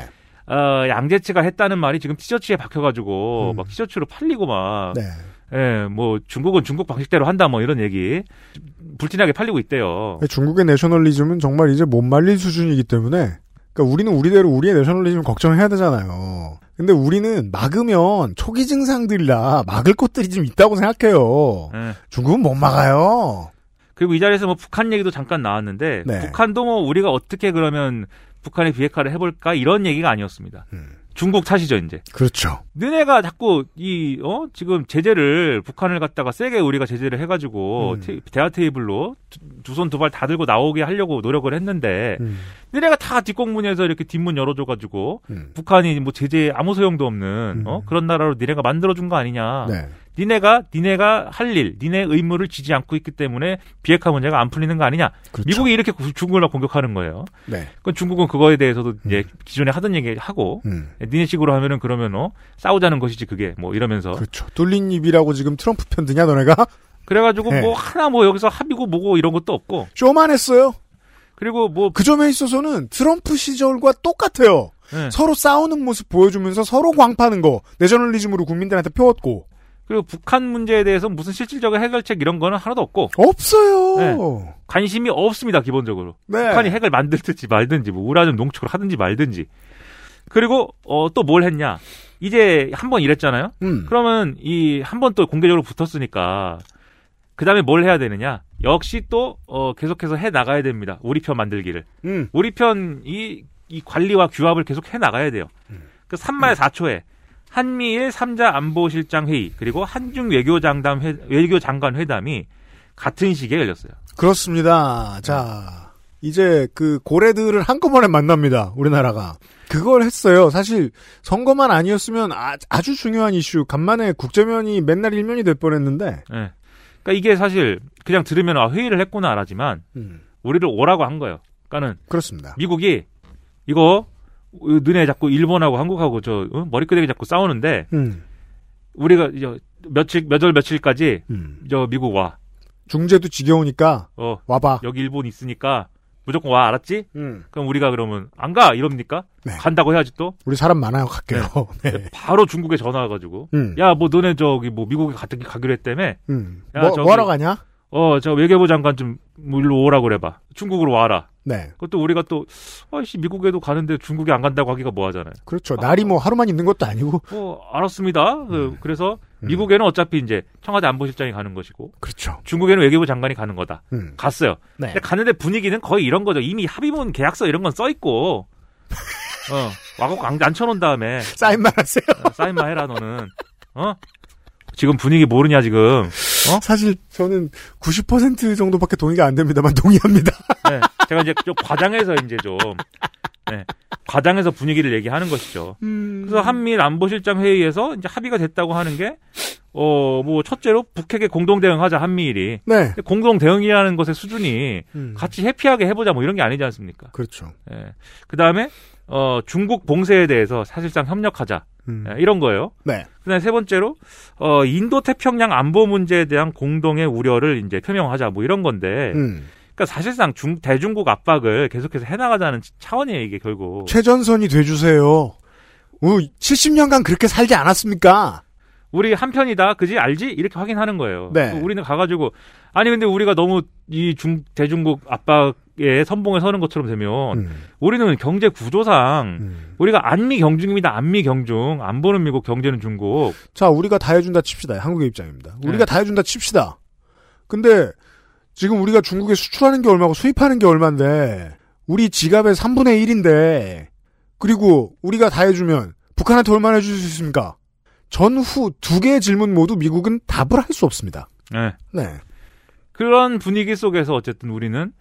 Speaker 3: 어 양재치가 했다는 말이 지금 티셔츠에 박혀가지고
Speaker 2: 음.
Speaker 3: 막 티셔츠로 팔리고 막
Speaker 2: 네.
Speaker 3: 예, 뭐 중국은 중국 방식대로 한다 뭐 이런 얘기 불티나게 팔리고 있대요.
Speaker 2: 중국의 내셔널리즘은 정말 이제 못 말릴 수준이기 때문에 그러니까 우리는 우리대로 우리의 내셔널리즘 걱정해야 되잖아요. 근데 우리는 막으면 초기 증상들이라 막을 것들이 좀 있다고 생각해요.
Speaker 3: 예.
Speaker 2: 중국은 못 막아요.
Speaker 3: 그리고 이 자리에서 뭐 북한 얘기도 잠깐 나왔는데
Speaker 2: 네.
Speaker 3: 북한도 뭐 우리가 어떻게 그러면 북한의 비핵화를 해볼까 이런 얘기가 아니었습니다.
Speaker 2: 음.
Speaker 3: 중국 탓이죠 이제.
Speaker 2: 그렇죠.
Speaker 3: 너네가 자꾸 이 어 지금 제재를 북한을 갖다가 세게 우리가 제재를 해가지고
Speaker 2: 음.
Speaker 3: 테- 대화 테이블로 두 손 두 발 다 들고 나오게 하려고 노력을 했는데
Speaker 2: 음.
Speaker 3: 너네가 다 뒷공문에서 이렇게 뒷문 열어줘가지고
Speaker 2: 음.
Speaker 3: 북한이 뭐 제재 아무 소용도 없는 어
Speaker 2: 음.
Speaker 3: 그런 나라로 니네가 만들어준 거 아니냐.
Speaker 2: 네.
Speaker 3: 니네가 니네가 할 일, 니네 의무를 지지 않고 있기 때문에 비핵화 문제가 안 풀리는 거 아니냐.
Speaker 2: 그렇죠.
Speaker 3: 미국이 이렇게 구- 중국을 공격하는 거예요.
Speaker 2: 네.
Speaker 3: 그 중국은 그거에 대해서도 이제 기존에 하던 얘기 하고
Speaker 2: 음.
Speaker 3: 니네 식으로 하면은 그러면 어 싸우자는 것이지 그게 뭐 이러면서
Speaker 2: 그렇죠. 뚫린 입이라고 지금 트럼프 편 드냐 너네가?
Speaker 3: 그래가지고
Speaker 2: 네.
Speaker 3: 뭐 하나 뭐 여기서 합의고 뭐고 이런 것도 없고
Speaker 2: 쇼만 했어요.
Speaker 3: 그리고 뭐
Speaker 2: 그 점에 있어서는 트럼프 시절과 똑같아요.
Speaker 3: 예.
Speaker 2: 서로 싸우는 모습 보여주면서 서로 광파는 거 내셔널리즘으로 국민들한테 표웠고
Speaker 3: 그리고 북한 문제에 대해서 무슨 실질적인 해결책 이런 거는 하나도 없고
Speaker 2: 없어요.
Speaker 3: 네. 관심이 없습니다 기본적으로.
Speaker 2: 네.
Speaker 3: 북한이 핵을 만들든지 말든지 뭐 우라늄 농축을 하든지 말든지. 그리고 어, 또 뭘 했냐? 이제 한 번 이랬잖아요.
Speaker 2: 음.
Speaker 3: 그러면 이 한 번 또 공개적으로 붙었으니까 그 다음에 뭘 해야 되느냐? 역시 또 어, 계속해서 해 나가야 됩니다. 우리 편 만들기를.
Speaker 2: 음.
Speaker 3: 우리 편이 이 관리와 규합을 계속 해 나가야 돼요. 그 3말 4초에 한미일 3자 안보실장 회의 그리고 한중 외교장담 회, 외교장관 회담이 같은 시기에 열렸어요.
Speaker 2: 그렇습니다. 자, 이제 그 고래들을 한꺼번에 만납니다. 우리나라가. 그걸 했어요. 사실 선거만 아니었으면 아, 주 중요한 이슈 간만에 국제면이 맨날 일면이 될 뻔했는데.
Speaker 3: 예. 그러니까 이게 사실 그냥 들으면 아 회의를 했구나 알았지만
Speaker 2: 음.
Speaker 3: 우리를 오라고 한 거예요. 그러니까는
Speaker 2: 그렇습니다.
Speaker 3: 미국이 이거 너네 자꾸 일본하고 한국하고 저 어? 머리끄댕이 자꾸 싸우는데
Speaker 2: 음.
Speaker 3: 우리가 이제 며칠 몇월 며칠까지
Speaker 2: 음.
Speaker 3: 저 미국 와.
Speaker 2: 중재도 지겨우니까
Speaker 3: 어.
Speaker 2: 와봐.
Speaker 3: 여기 일본 있으니까 무조건 와 알았지?
Speaker 2: 음.
Speaker 3: 그럼 우리가 그러면 안 가 이럽니까?
Speaker 2: 네.
Speaker 3: 간다고 해야지 또.
Speaker 2: 우리 사람 많아요. 갈게요. 네.
Speaker 3: 바로 중국에 전화 와가지고
Speaker 2: 음.
Speaker 3: 야뭐 너네 저기 뭐 미국에 같은 가기로 했다며
Speaker 2: 음.
Speaker 3: 야,
Speaker 2: 뭐,
Speaker 3: 저기-
Speaker 2: 뭐하러 가냐?
Speaker 3: 어 저 외교부 장관 좀 일로 오라 그래봐. 중국으로 와라.
Speaker 2: 네.
Speaker 3: 그것도 우리가 또 아이씨 미국에도 가는데 중국에 안 간다고 하기가 뭐하잖아요.
Speaker 2: 그렇죠. 날이 뭐 하루만 있는 것도 아니고.
Speaker 3: 어 알았습니다. 그, 래서 미국에는 어차피 이제 청와대 안보실장이 가는 것이고.
Speaker 2: 그렇죠.
Speaker 3: 중국에는 외교부 장관이 가는 거다.
Speaker 2: 음.
Speaker 3: 갔어요.
Speaker 2: 네.
Speaker 3: 근데 갔는데 분위기는 거의 이런 거죠. 이미 합의문 계약서 이런 건 써 있고. 어 와갖고 안- 앉혀놓은 다음에.
Speaker 2: 사인만 하세요.
Speaker 3: 어, 사인만 해라 너는. 어 지금 분위기 모르냐 지금 어?
Speaker 2: 사실 저는 90% 정도밖에 동의가 안 됩니다만 동의합니다.
Speaker 3: 네, 제가 이제 좀 과장해서 이제 좀 네, 과장해서 분위기를 얘기하는 것이죠.
Speaker 2: 음.
Speaker 3: 그래서 한미일 안보실장 회의에서 이제 합의가 됐다고 하는 게 어, 뭐, 첫째로 북핵에 공동 대응하자, 한미일이.
Speaker 2: 네.
Speaker 3: 공동 대응이라는 것의 수준이
Speaker 2: 음.
Speaker 3: 같이 해피하게 해보자, 뭐 이런 게 아니지 않습니까?
Speaker 2: 그렇죠.
Speaker 3: 예. 그 다음에, 어, 중국 봉쇄에 대해서 사실상 협력하자.
Speaker 2: 음.
Speaker 3: 예, 이런 거예요.
Speaker 2: 네.
Speaker 3: 그 다음에 세 번째로, 어, 인도 태평양 안보 문제에 대한 공동의 우려를 이제 표명하자, 뭐 이런 건데.
Speaker 2: 음.
Speaker 3: 그러니까 사실상 중, 대중국 압박을 계속해서 해나가자는 차원이에요, 이게 결국.
Speaker 2: 최전선이 돼주세요. 70년간 그렇게 살지 않았습니까?
Speaker 3: 우리 한편이다, 그지? 알지? 이렇게 확인하는 거예요.
Speaker 2: 네.
Speaker 3: 우리는 가가지고, 아니, 근데 우리가 너무 이 중, 대중국 압박에 선봉에 서는 것처럼 되면,
Speaker 2: 음.
Speaker 3: 우리는 경제 구조상, 우리가 안미 경중입니다. 안미 경중. 안보는 미국, 경제는 중국.
Speaker 2: 자, 우리가 다 해준다 칩시다. 한국의 입장입니다.
Speaker 3: 네.
Speaker 2: 우리가 다 해준다 칩시다. 근데 지금 우리가 중국에 수출하는 게 얼마고 수입하는 게 얼마인데 우리 지갑의 3분의 1인데 그리고 우리가 다 해주면 북한한테 얼마나 해줄 수 있습니까? 전후 두 개의 질문 모두 미국은 답을 할 수 없습니다.
Speaker 3: 네.
Speaker 2: 네.
Speaker 3: 그런 분위기 속에서 어쨌든 우리는,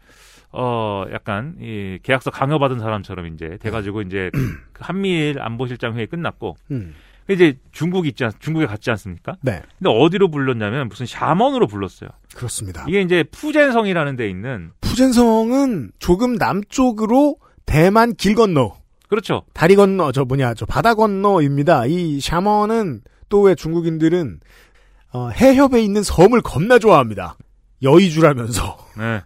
Speaker 3: 어, 약간, 이, 계약서 강요받은 사람처럼 이제 돼가지고 이제, 그 한미일 안보실장 회의 끝났고,
Speaker 2: 음.
Speaker 3: 이제 중국이 있지, 않- 중국에 갔지 않습니까?
Speaker 2: 네.
Speaker 3: 근데 어디로 불렀냐면 무슨 샤먼으로 불렀어요.
Speaker 2: 그렇습니다.
Speaker 3: 이게 이제 푸젠성이라는 데 있는
Speaker 2: 푸젠성은 조금 남쪽으로 대만 길 건너.
Speaker 3: 그렇죠.
Speaker 2: 다리 건너, 저 뭐냐, 저 바다 건너입니다. 이 샤먼은 또 왜 중국인들은 어, 해협에 있는 섬을 겁나 좋아합니다. 여의주라면서.
Speaker 3: 네.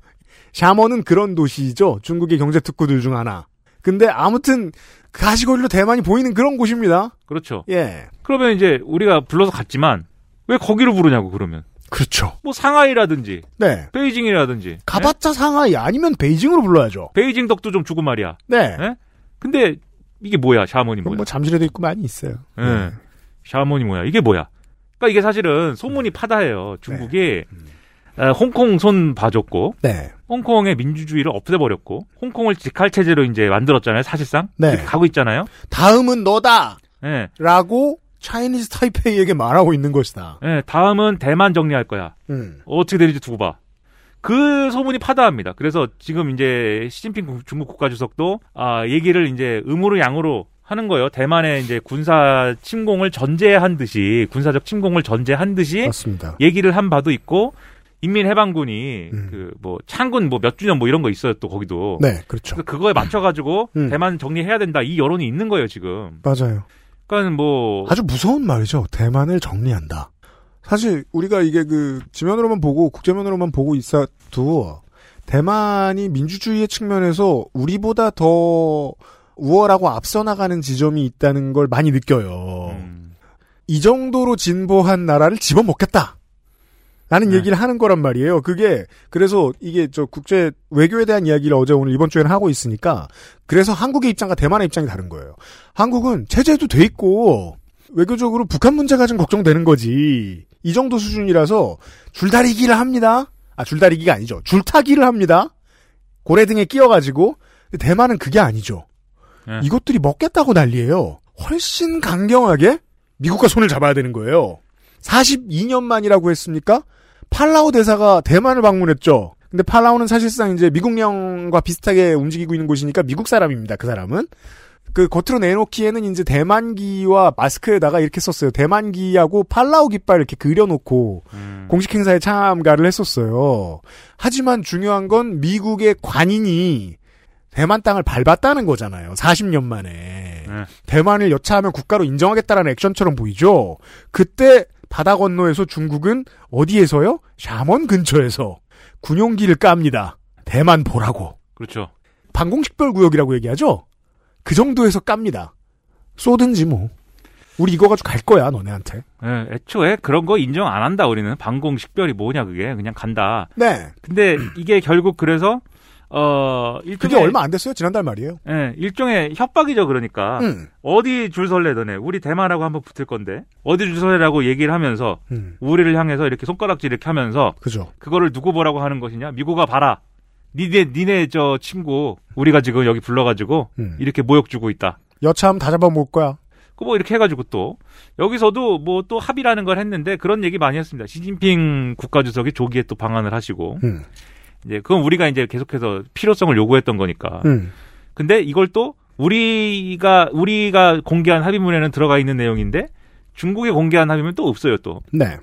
Speaker 2: 샤먼은 그런 도시죠. 중국의 경제 특구들 중 하나. 근데 아무튼 그 가시거리로 대만이 보이는 그런 곳입니다.
Speaker 3: 그렇죠.
Speaker 2: 예.
Speaker 3: 그러면 이제 우리가 불러서 갔지만 왜 거기로 부르냐고 그러면.
Speaker 2: 그렇죠.
Speaker 3: 뭐 상하이라든지
Speaker 2: 네.
Speaker 3: 베이징이라든지
Speaker 2: 가봤자 상하이 아니면 베이징으로 불러야죠.
Speaker 3: 베이징 덕도 좀 주고 말이야.
Speaker 2: 네.
Speaker 3: 예? 근데 이게 뭐야? 샤먼이 뭐야?
Speaker 2: 뭐 잠실에도 있고 많이 있어요.
Speaker 3: 예. 샤먼이 뭐야? 이게 뭐야? 그러니까 이게 사실은 소문이 파다해요. 중국이 어, 홍콩 손 봐줬고
Speaker 2: 네.
Speaker 3: 홍콩의 민주주의를 없애버렸고 홍콩을 직할 체제로 이제 만들었잖아요. 사실상
Speaker 2: 네.
Speaker 3: 가고 있잖아요.
Speaker 2: 다음은 너다!
Speaker 3: 예.
Speaker 2: 라고 차이니즈 타이페이에게 말하고 있는 것이다.
Speaker 3: 예, 다음은 대만 정리할 거야.
Speaker 2: 음.
Speaker 3: 어떻게 되는지 두고 봐. 그 소문이 파다합니다. 그래서 지금 이제 시진핑 국- 중국 국가주석도 아 얘기를 이제 음으로 양으로 하는 거예요. 대만의 이제 군사 침공을 전제한 듯이 군사적 침공을 전제한 듯이
Speaker 2: 맞습니다.
Speaker 3: 얘기를 한 바도 있고 인민해방군이 그뭐 창군 뭐 몇 주년 뭐 이런 거 있어요. 또 거기도.
Speaker 2: 네, 그렇죠.
Speaker 3: 그거에 맞춰 가지고
Speaker 2: 음.
Speaker 3: 대만 정리해야 된다. 이 여론이 있는 거예요, 지금.
Speaker 2: 맞아요.
Speaker 3: 그러니까 뭐
Speaker 2: 아주 무서운 말이죠. 대만을 정리한다. 사실 우리가 이게 그 지면으로만 보고 국제면으로만 보고 있 어도 대만이 민주주의의 측면에서 우리보다 더 우월하고 앞서 나가는 지점이 있다는 걸 많이 느껴요. 이 정도로 진보한 나라를 집어먹겠다. 라는
Speaker 3: 네.
Speaker 2: 얘기를 하는 거란 말이에요. 그게 그래서 이게 저 국제 외교에 대한 이야기를 어제 오늘 이번 주에는 하고 있으니까 그래서 한국의 입장과 대만의 입장이 다른 거예요. 한국은 체제도 돼 있고 외교적으로 북한 문제가 좀 걱정되는 거지. 이 정도 수준이라서 줄다리기를 합니다. 아 줄다리기가 아니죠. 줄타기를 합니다. 고래 등에 끼어가지고 대만은 그게 아니죠.
Speaker 3: 네.
Speaker 2: 이것들이 먹겠다고 난리예요. 훨씬 강경하게 미국과 손을 잡아야 되는 거예요. 42년 만이라고 했습니까? 팔라우 대사가 대만을 방문했죠. 근데 팔라우는 사실상 이제 미국령과 비슷하게 움직이고 있는 곳이니까 미국 사람입니다. 그 사람은. 그 겉으로 내놓기에는 이제 대만기와 마스크에다가 이렇게 썼어요. 대만기하고 팔라우 깃발 이렇게 그려놓고 공식 행사에 참가를 했었어요. 하지만 중요한 건 미국의 관인이 대만 땅을 밟았다는 거잖아요. 40년 만에.
Speaker 3: 네.
Speaker 2: 대만을 여차하면 국가로 인정하겠다라는 액션처럼 보이죠. 그때 바다 건너에서 중국은 어디에서요? 샤먼 근처에서 군용기를 깝니다. 대만 보라고.
Speaker 3: 그렇죠.
Speaker 2: 방공식별 구역이라고 얘기하죠? 그 정도에서 깝니다. 쏘든지 뭐. 우리 이거 가지고 갈 거야, 너네한테.
Speaker 3: 예, 애초에 그런 거 인정 안 한다 우리는 방공 식별이 뭐냐 그게 그냥 간다.
Speaker 2: 네.
Speaker 3: 근데 이게 결국 그래서 어 일종의
Speaker 2: 그게 얼마 안 됐어요. 지난달 말이에요.
Speaker 3: 예, 일종의 협박이죠 그러니까
Speaker 2: 음.
Speaker 3: 어디 줄 설래 너네 우리 대만하고 한번 붙을 건데 어디 줄 설래라고 얘기를 하면서
Speaker 2: 음.
Speaker 3: 우리를 향해서 이렇게 손가락질 이렇게 하면서
Speaker 2: 그죠.
Speaker 3: 그거를 누구 보라고 하는 것이냐 미국아 봐라 니네 니네 저 친구 우리가 지금 여기 불러가지고
Speaker 2: 음.
Speaker 3: 이렇게 모욕 주고 있다.
Speaker 2: 여차하면 다 잡아먹을 거야.
Speaker 3: 그뭐 이렇게 해가지고 또 여기서도 뭐 또 합의라는 걸 했는데 그런 얘기 많이 했습니다. 시진핑 국가주석이 조기에 또 방한을 하시고
Speaker 2: 음.
Speaker 3: 이제 그건 우리가 이제 계속해서 필요성을 요구했던 거니까.
Speaker 2: 음.
Speaker 3: 근데 이걸 또 우리가 우리가 공개한 합의문에는 들어가 있는 내용인데 중국이 공개한 합의문 또 없어요 또.
Speaker 2: 네.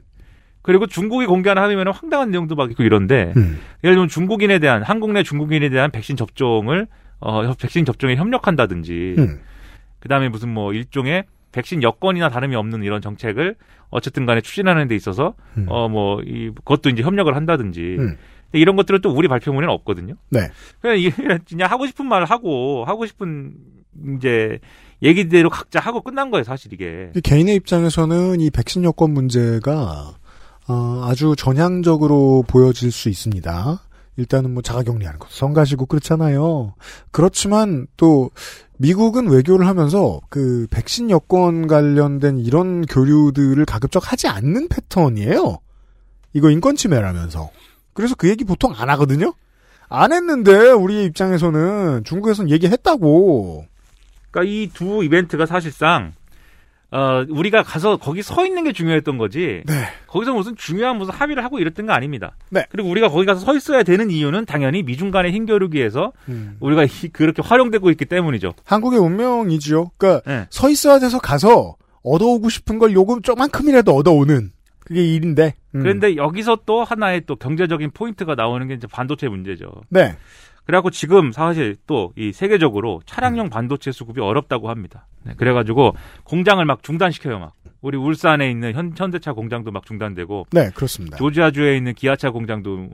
Speaker 3: 그리고 중국이 공개한 합의문은 황당한 내용도 막 있고 이런데
Speaker 2: 음.
Speaker 3: 예를 들면 중국인에 대한 한국 내 중국인에 대한 백신 접종을 어 백신 접종에 협력한다든지
Speaker 2: 음.
Speaker 3: 그다음에 무슨 뭐 일종의 백신 여건이나 다름이 없는 이런 정책을 어쨌든 간에 추진하는 데 있어서
Speaker 2: 음.
Speaker 3: 어뭐 이 그것도 이제 협력을 한다든지
Speaker 2: 음.
Speaker 3: 이런 것들은 또 우리 발표문에는 없거든요.
Speaker 2: 네.
Speaker 3: 그냥 이게 그냥 하고 싶은 말을 하고 하고 싶은 이제 얘기대로 각자 하고 끝난 거예요, 사실 이게.
Speaker 2: 이 개인의 입장에서는 이 백신 여권 문제가 어, 아주 전향적으로 보여질 수 있습니다. 일단은 뭐 자가격리하는 것도 성가시고 그렇잖아요. 그렇지만 또 미국은 외교를 하면서 그 백신 여권 관련된 이런 교류들을 가급적 하지 않는 패턴이에요. 이거 인권 침해라면서. 그래서 그 얘기 보통 안 하거든요. 안 했는데 우리 입장에서는 중국에서는 얘기했다고.
Speaker 3: 그러니까 이 두 이벤트가 사실상 어 우리가 가서 거기 서 있는 게 중요했던 거지.
Speaker 2: 네.
Speaker 3: 거기서 무슨 중요한 무슨 합의를 하고 이랬던 거 아닙니다.
Speaker 2: 네.
Speaker 3: 그리고 우리가 거기 가서 서 있어야 되는 이유는 당연히 미중 간의 힘겨루기에서
Speaker 2: 음.
Speaker 3: 우리가 이- 그렇게 활용되고 있기 때문이죠.
Speaker 2: 한국의 운명이지요. 그러니까
Speaker 3: 네.
Speaker 2: 서 있어야 돼서 가서 얻어오고 싶은 걸 요금 조금큼이라도 얻어오는 그게 일인데. 음.
Speaker 3: 그런데 여기서 또 하나의 또 경제적인 포인트가 나오는 게 이제 반도체 문제죠.
Speaker 2: 네.
Speaker 3: 그래갖고 지금 사실 또 이 세계적으로 차량용 반도체 수급이 어렵다고 합니다. 네, 그래가지고 공장을 막 중단시켜요, 막. 우리 울산에 있는 현, 현대차 공장도 막 중단되고,
Speaker 2: 네, 그렇습니다.
Speaker 3: 조지아주에 있는 기아차 공장도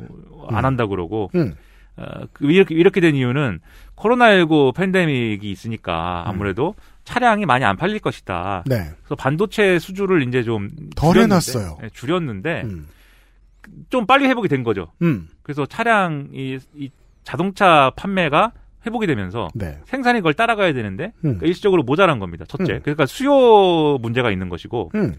Speaker 3: 안 한다 그러고,
Speaker 2: 음.
Speaker 3: 어, 그 이렇게, 이렇게 된 이유는 코로나19 팬데믹이 있으니까 아무래도 차량이 많이 안 팔릴 것이다.
Speaker 2: 네.
Speaker 3: 그래서 반도체 수주를 이제 좀
Speaker 2: 덜
Speaker 3: 줄였는데,
Speaker 2: 해놨어요.
Speaker 3: 네, 줄였는데
Speaker 2: 음.
Speaker 3: 좀 빨리 회복이 된 거죠.
Speaker 2: 음.
Speaker 3: 그래서 차량 이, 이 자동차 판매가 회복이 되면서
Speaker 2: 네.
Speaker 3: 생산이 그걸 따라가야 되는데
Speaker 2: 음.
Speaker 3: 그러니까 일시적으로 모자란 겁니다. 첫째.
Speaker 2: 음.
Speaker 3: 그러니까 수요 문제가 있는 것이고
Speaker 2: 음.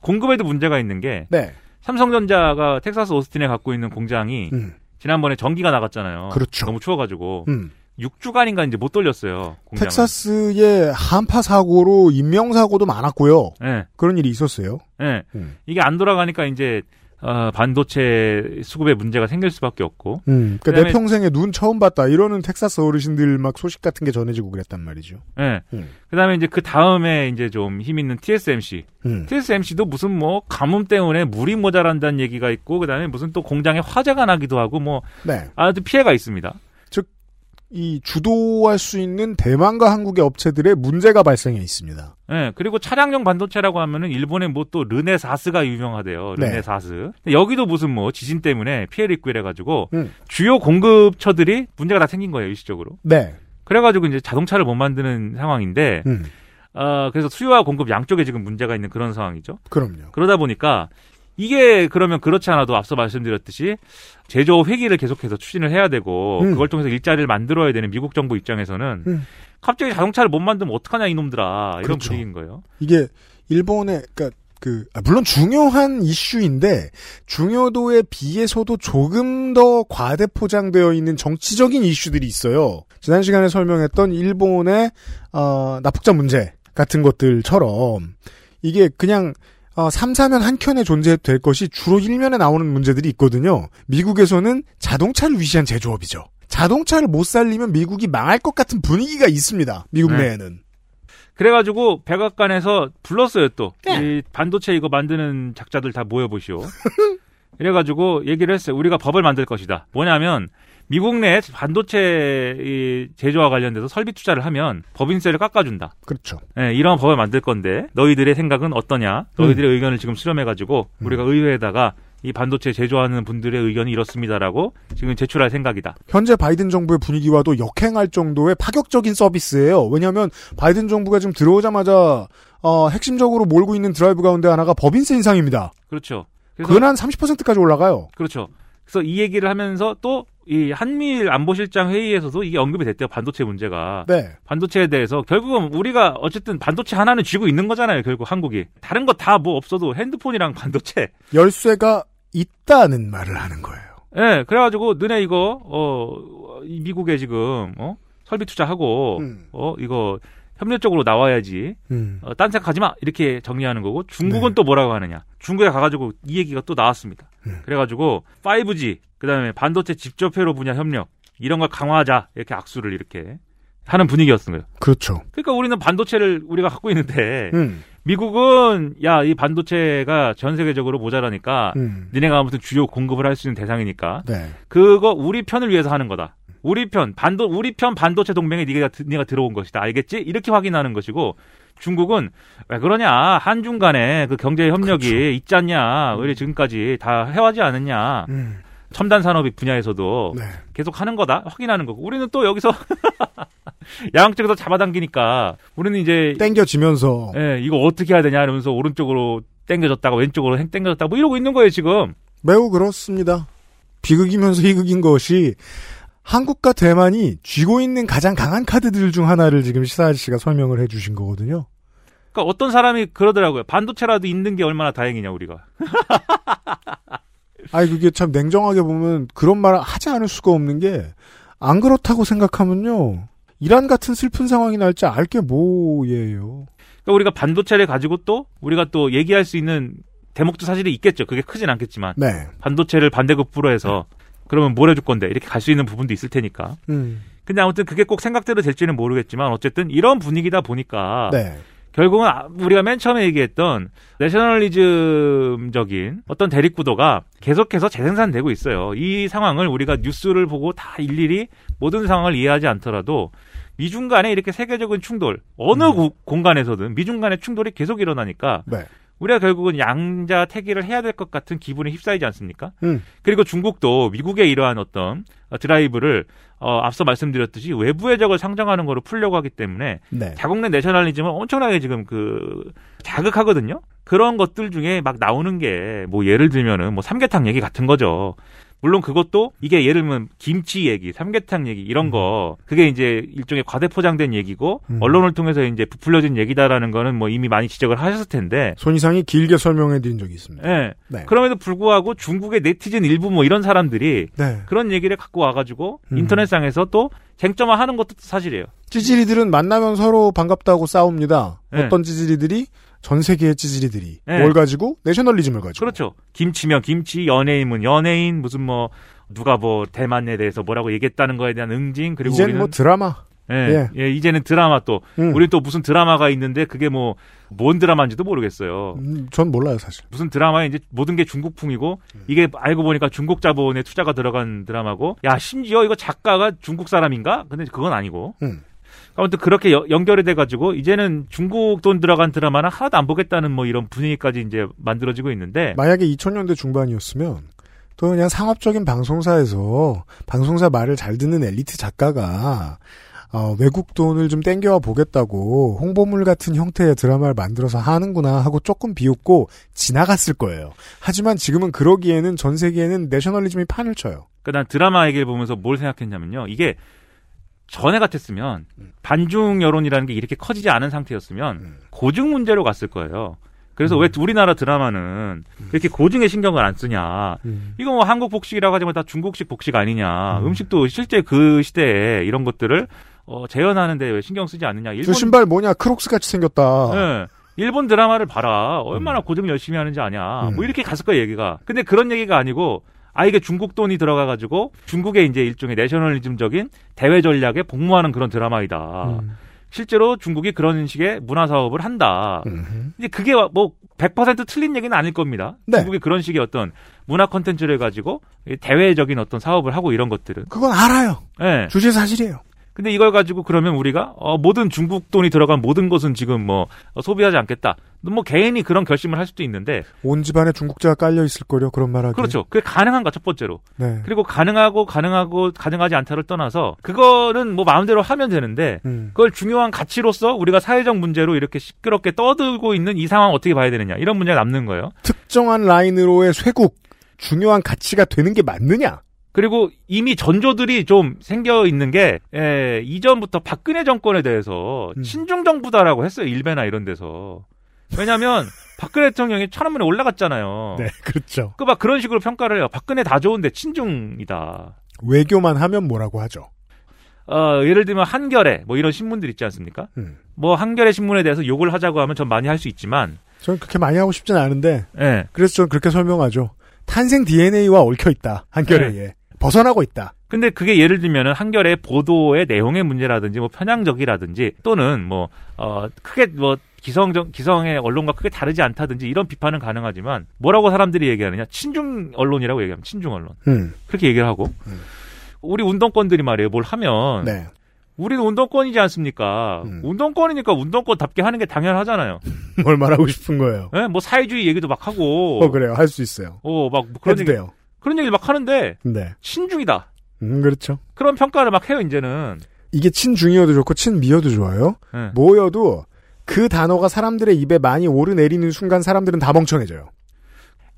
Speaker 3: 공급에도 문제가 있는 게
Speaker 2: 네.
Speaker 3: 삼성전자가 텍사스 오스틴에 갖고 있는 공장이
Speaker 2: 음.
Speaker 3: 지난번에 전기가 나갔잖아요.
Speaker 2: 그렇죠.
Speaker 3: 너무 추워가지고
Speaker 2: 음.
Speaker 3: 6주간인가 이제 못 돌렸어요. 공장을.
Speaker 2: 텍사스의 한파 사고로 인명 사고도 많았고요.
Speaker 3: 네.
Speaker 2: 그런 일이 있었어요.
Speaker 3: 네.
Speaker 2: 음.
Speaker 3: 이게 안 돌아가니까 이제 어, 반도체 수급에 문제가 생길 수밖에 없고.
Speaker 2: 음. 그러니까 내 평생에 눈 처음 봤다. 이러는 텍사스 어르신들 막 소식 같은 게 전해지고 그랬단 말이죠.
Speaker 3: 예.
Speaker 2: 음.
Speaker 3: 그다음에 이제 그 다음에 이제 좀 힘 있는 TSMC.
Speaker 2: 음.
Speaker 3: TSMC도 무슨 뭐 가뭄 때문에 물이 모자란다는 얘기가 있고 그다음에 무슨 또 공장에 화재가 나기도 하고 뭐
Speaker 2: 네.
Speaker 3: 아주 피해가 있습니다.
Speaker 2: 이 주도할 수 있는 대만과 한국의 업체들의 문제가 발생해 있습니다.
Speaker 3: 예. 그리고 차량용 반도체라고 하면은 일본의 뭐 또 르네사스가 유명하대요.
Speaker 2: 네.
Speaker 3: 르네사스. 근데 여기도 무슨 뭐 지진 때문에 피해를 입고 이래 가지고
Speaker 2: 음.
Speaker 3: 주요 공급처들이 문제가 다 생긴 거예요, 일시적으로.
Speaker 2: 네.
Speaker 3: 그래 가지고 이제 자동차를 못 만드는 상황인데
Speaker 2: 음.
Speaker 3: 어, 그래서 수요와 공급 양쪽에 지금 문제가 있는 그런 상황이죠.
Speaker 2: 그럼요.
Speaker 3: 그러다 보니까 이게 그러면 그렇지 않아도 앞서 말씀드렸듯이 제조업 회기를 계속해서 추진을 해야 되고
Speaker 2: 음.
Speaker 3: 그걸 통해서 일자리를 만들어야 되는 미국 정부 입장에서는
Speaker 2: 음.
Speaker 3: 갑자기 자동차를 못 만들면 어떡하냐 이놈들아 이런
Speaker 2: 그렇죠.
Speaker 3: 분위기인 거예요.
Speaker 2: 이게 일본의 그러니까 그 아, 물론 중요한 이슈인데 중요도에 비해서도 조금 더 과대 포장되어 있는 정치적인 이슈들이 있어요. 지난 시간에 설명했던 일본의 어, 납북자 문제 같은 것들처럼 이게 그냥 어, 3, 4면 한 켠에 존재해도 될 것이 주로 1면에 나오는 문제들이 있거든요. 미국에서는 자동차를 위시한 제조업이죠. 자동차를 못 살리면 미국이 망할 것 같은 분위기가 있습니다. 미국
Speaker 3: 네.
Speaker 2: 내에는.
Speaker 3: 그래가지고 백악관에서 불렀어요 또.
Speaker 2: 네.
Speaker 3: 이 반도체 이거 만드는 작자들 다 모여보시오. 이래가지고 얘기를 했어요. 우리가 법을 만들 것이다. 뭐냐면 미국 내 반도체 이 제조와 관련돼서 설비 투자를 하면 법인세를 깎아준다.
Speaker 2: 그렇죠.
Speaker 3: 예, 이런 법을 만들 건데 너희들의 생각은 어떠냐? 너희들의 의견을 지금 수렴해가지고 우리가 의회에다가 이 반도체 제조하는 분들의 의견이 이렇습니다라고 지금 제출할 생각이다.
Speaker 2: 현재 바이든 정부의 분위기와도 역행할 정도의 파격적인 서비스예요. 왜냐하면 바이든 정부가 지금 들어오자마자 어, 핵심적으로 몰고 있는 드라이브 가운데 하나가 법인세 인상입니다.
Speaker 3: 그렇죠. 그래서
Speaker 2: 그건 한 30%까지 올라가요.
Speaker 3: 그렇죠. 그래서 이 얘기를 하면서 또 이 한미일 안보실장 회의에서도 이게 언급이 됐대요. 반도체 문제가.
Speaker 2: 네.
Speaker 3: 반도체에 대해서 결국은 우리가 어쨌든 반도체 하나는 쥐고 있는 거잖아요. 결국 한국이. 다른 거 다 뭐 없어도 핸드폰이랑 반도체.
Speaker 2: 열쇠가 있다는 말을 하는 거예요.
Speaker 3: 예, 그래 가지고 너네 이거 어이 미국에 지금 어 설비 투자하고
Speaker 2: 음.
Speaker 3: 어 이거 협력적으로 나와야지.
Speaker 2: 음.
Speaker 3: 어, 딴 생각 하지 마 이렇게 정리하는 거고 중국은 또 뭐라고 하느냐? 중국에 가가지고 이 얘기가 또 나왔습니다. 그래가지고 5G 그다음에 반도체 직접회로 분야 협력 이런 걸 강화하자 이렇게 악수를 이렇게 하는 분위기였던 거예요.
Speaker 2: 그렇죠.
Speaker 3: 그러니까 우리는 반도체를 우리가 갖고 있는데
Speaker 2: 음.
Speaker 3: 미국은 야 이 반도체가 전 세계적으로 모자라니까
Speaker 2: 음.
Speaker 3: 니네가 아무튼 주요 공급을 할 수 있는 대상이니까
Speaker 2: 네.
Speaker 3: 그거 우리 편을 위해서 하는 거다. 우리 편 반도 우리 편 반도체 동맹에 네가 드- 네가 들어온 것이다. 알겠지? 이렇게 확인하는 것이고 중국은 왜 그러냐 한중 간에 그 경제 협력이 있지 않냐? 왜 지금까지 다 해와지 않았냐?
Speaker 2: 음.
Speaker 3: 첨단 산업 분야에서도
Speaker 2: 네.
Speaker 3: 계속 하는 거다 확인하는 거고 우리는 또 여기서 양쪽에서 잡아당기니까 우리는 이제
Speaker 2: 땡겨지면서
Speaker 3: 예, 이거 어떻게 해야 되냐 이러면서 오른쪽으로 땡겨졌다가 왼쪽으로 행 땡겨졌다가 뭐 이러고 있는 거예요 지금.
Speaker 2: 매우 그렇습니다. 비극이면서 희극인 것이 한국과 대만이 쥐고 있는 가장 강한 카드들 중 하나를 지금 시사 아저씨가 설명을 해주신 거거든요.
Speaker 3: 그러니까 어떤 사람이 그러더라고요. 반도체라도 있는 게 얼마나 다행이냐 우리가.
Speaker 2: 아니 그게 참 냉정하게 보면 그런 말을 하지 않을 수가 없는 게 안 그렇다고 생각하면요. 이란 같은 슬픈 상황이 날지 알 게 뭐예요.
Speaker 3: 그러니까 우리가 반도체를 가지고 또 우리가 또 얘기할 수 있는 대목도 사실은 있겠죠. 그게 크진 않겠지만
Speaker 2: 네.
Speaker 3: 반도체를 반대급부로 해서 그러면 뭘 해줄 건데 이렇게 갈 수 있는 부분도 있을 테니까.
Speaker 2: 음.
Speaker 3: 근데 아무튼 그게 꼭 생각대로 될지는 모르겠지만 어쨌든 이런 분위기다 보니까
Speaker 2: 네.
Speaker 3: 결국은 아- 우리가 맨 처음에 얘기했던 내셔널리즘적인 어떤 대립구도가 계속해서 재생산되고 있어요. 이 상황을 우리가 뉴스를 보고 다 일일이 모든 상황을 이해하지 않더라도 미중 간에 이렇게 세계적인 충돌 어느 구- 공간에서든 미중 간의 충돌이 계속 일어나니까
Speaker 2: 네.
Speaker 3: 우리가 결국은 양자 태기를 해야 될 것 같은 기분에 휩싸이지 않습니까?
Speaker 2: 음.
Speaker 3: 그리고 중국도 미국의 이러한 어떤 어, 드라이브를 어, 앞서 말씀드렸듯이 외부의 적을 상정하는 거로 풀려고 하기 때문에
Speaker 2: 네.
Speaker 3: 자국 내 내셔널리즘을 엄청나게 지금 그 자극하거든요. 그런 것들 중에 막 나오는 게 뭐 예를 들면은 뭐 삼계탕 얘기 같은 거죠. 물론 그것도 이게 예를 들면 김치 얘기, 삼계탕 얘기 이런 거 그게 이제 일종의 과대 포장된 얘기고
Speaker 2: 음.
Speaker 3: 언론을 통해서 이제 부풀려진 얘기다라는 거는 뭐 이미 많이 지적을 하셨을 텐데
Speaker 2: 손 이상이 길게 설명해 드린 적이 있습니다.
Speaker 3: 예.
Speaker 2: 네.
Speaker 3: 그럼에도 불구하고 중국의 네티즌 일부 뭐 이런 사람들이
Speaker 2: 네.
Speaker 3: 그런 얘기를 갖고 와가지고
Speaker 2: 음.
Speaker 3: 인터넷상에서 또 쟁점화하는 것도 사실이에요.
Speaker 2: 찌질이들은 만나면 서로 반갑다고 싸웁니다.
Speaker 3: 네.
Speaker 2: 어떤 찌질이들이 전 세계의 찌질이들이
Speaker 3: 네.
Speaker 2: 뭘 가지고 내셔널리즘을 가지고
Speaker 3: 그렇죠. 김치면 김치, 연예인은 연예인, 무슨 뭐 누가 뭐 대만에 대해서 뭐라고 얘기했다는 거에 대한 응징 그리고
Speaker 2: 이젠
Speaker 3: 우리는
Speaker 2: 뭐 드라마
Speaker 3: 예, 예, 이제는 드라마 또
Speaker 2: 음.
Speaker 3: 우리 또 무슨 드라마가 있는데 그게 뭐 뭔 드라마인지도 모르겠어요.
Speaker 2: 음, 전 몰라요 사실.
Speaker 3: 무슨 드라마에 이제 모든 게 중국풍이고
Speaker 2: 음.
Speaker 3: 이게 알고 보니까 중국 자본의 투자가 들어간 드라마고 야 심지어 이거 작가가 중국 사람인가? 근데 그건 아니고
Speaker 2: 음.
Speaker 3: 아무튼 그렇게 여- 연결이 돼가지고 이제는 중국 돈 들어간 드라마는 하나도 안 보겠다는 뭐 이런 분위기까지 이제 만들어지고 있는데
Speaker 2: 만약에 2000년대 중반이었으면 또 그냥 상업적인 방송사에서 방송사 말을 잘 듣는 엘리트 작가가 어, 외국 돈을 좀 땡겨와 보겠다고 홍보물 같은 형태의 드라마를 만들어서 하는구나 하고 조금 비웃고 지나갔을 거예요. 하지만 지금은 그러기에는 전 세계에는 내셔널리즘이 판을 쳐요.
Speaker 3: 그러니까 난 드라마 얘기를 보면서 뭘 생각했냐면요. 이게 전에 같았으면 반중 여론이라는 게 이렇게 커지지 않은 상태였으면 고증 문제로 갔을 거예요. 그래서 왜 우리나라 드라마는 이렇게 고증에 신경을 안 쓰냐. 이거 뭐 한국 복식이라고 하지만 다 중국식 복식 아니냐. 음. 식도 실제 그 시대에 이런 것들을 어, 재현하는데 왜 신경 쓰지 않느냐.
Speaker 2: 저 신발 뭐냐 크록스 같이 생겼다.
Speaker 3: 네. 일본 드라마를 봐라. 얼마나 고증 열심히 하는지 아냐. 뭐 이렇게 갔을 거야, 얘기가. 근데 그런 얘기가 아니고, 아, 이게 중국 돈이 들어가가지고, 중국의 이제 일종의 내셔널리즘적인 대외 전략에 복무하는 그런 드라마이다. 실제로 중국이 그런 식의 문화 사업을 한다. 이제 그게 뭐 100% 틀린 얘기는 아닐 겁니다.
Speaker 2: 네.
Speaker 3: 중국이 그런 식의 어떤 문화 콘텐츠를 가지고 대외적인 어떤 사업을 하고 이런 것들은.
Speaker 2: 그건 알아요.
Speaker 3: 네.
Speaker 2: 주제 사실이에요.
Speaker 3: 근데 이걸 가지고 그러면 우리가 어, 모든 중국 돈이 들어간 모든 것은 지금 뭐 어, 소비하지 않겠다. 뭐 개인이 그런 결심을 할 수도 있는데
Speaker 2: 온 집안에 중국자가 깔려 있을 거려 그런 말하기.
Speaker 3: 그렇죠. 그게 가능한가 첫 번째로.
Speaker 2: 네.
Speaker 3: 그리고 가능하고 가능하고 가능하지 않다를 떠나서 그거는 뭐 마음대로 하면 되는데
Speaker 2: 음.
Speaker 3: 그걸 중요한 가치로서 우리가 사회적 문제로 이렇게 시끄럽게 떠들고 있는 이 상황 어떻게 봐야 되느냐 이런 문제가 남는 거예요.
Speaker 2: 특정한 라인으로의 쇄국 중요한 가치가 되는 게 맞느냐?
Speaker 3: 그리고 이미 전조들이 좀 생겨 있는 게 에, 이전부터 박근혜 정권에 대해서
Speaker 2: 음.
Speaker 3: 친중 정부다라고 했어요 일베나 이런 데서 왜냐하면 박근혜 대통령이 천안문에 올라갔잖아요.
Speaker 2: 네, 그렇죠.
Speaker 3: 그 막 그런 식으로 평가를 해요. 박근혜 다 좋은데 친중이다.
Speaker 2: 외교만 하면 뭐라고 하죠?
Speaker 3: 어, 예를 들면 한겨레 뭐 이런 신문들 있지 않습니까?
Speaker 2: 음.
Speaker 3: 뭐 한겨레 신문에 대해서 욕을 하자고 하면 전 많이 할 수 있지만
Speaker 2: 저는 그렇게 많이 하고 싶진 않은데
Speaker 3: 예.
Speaker 2: 그래서 저는 그렇게 설명하죠. 탄생 DNA와 얽혀 있다. 한겨레에
Speaker 3: 네.
Speaker 2: 벗어나고 있다.
Speaker 3: 근데 그게 예를 들면은 한겨레 보도의 내용의 문제라든지 뭐 편향적이라든지 또는 뭐 어 크게 뭐 기성적 기성의 언론과 크게 다르지 않다든지 이런 비판은 가능하지만 뭐라고 사람들이 얘기하느냐 친중 언론이라고 얘기하면 친중 언론
Speaker 2: 음.
Speaker 3: 그렇게 얘기를 하고 우리 운동권들이 말이에요 뭘 하면
Speaker 2: 네.
Speaker 3: 우리는 운동권이지 않습니까? 운동권이니까 운동권답게 하는 게 당연하잖아요.
Speaker 2: 뭘 말하고 싶은 거예요?
Speaker 3: 예? 뭐 사회주의 얘기도 막 하고.
Speaker 2: 어 그래요. 할 수 있어요.
Speaker 3: 어, 막 뭐 그런 얘기,
Speaker 2: 돼요.
Speaker 3: 그런 얘기를 막 하는데
Speaker 2: 네.
Speaker 3: 친중이다.
Speaker 2: 음 그렇죠.
Speaker 3: 그런 평가를 막 해요 이제는.
Speaker 2: 이게 친중이어도 좋고 친미여도 좋아요.
Speaker 3: 예.
Speaker 2: 뭐여도 그 단어가 사람들의 입에 많이 오르내리는 순간 사람들은 다 멍청해져요.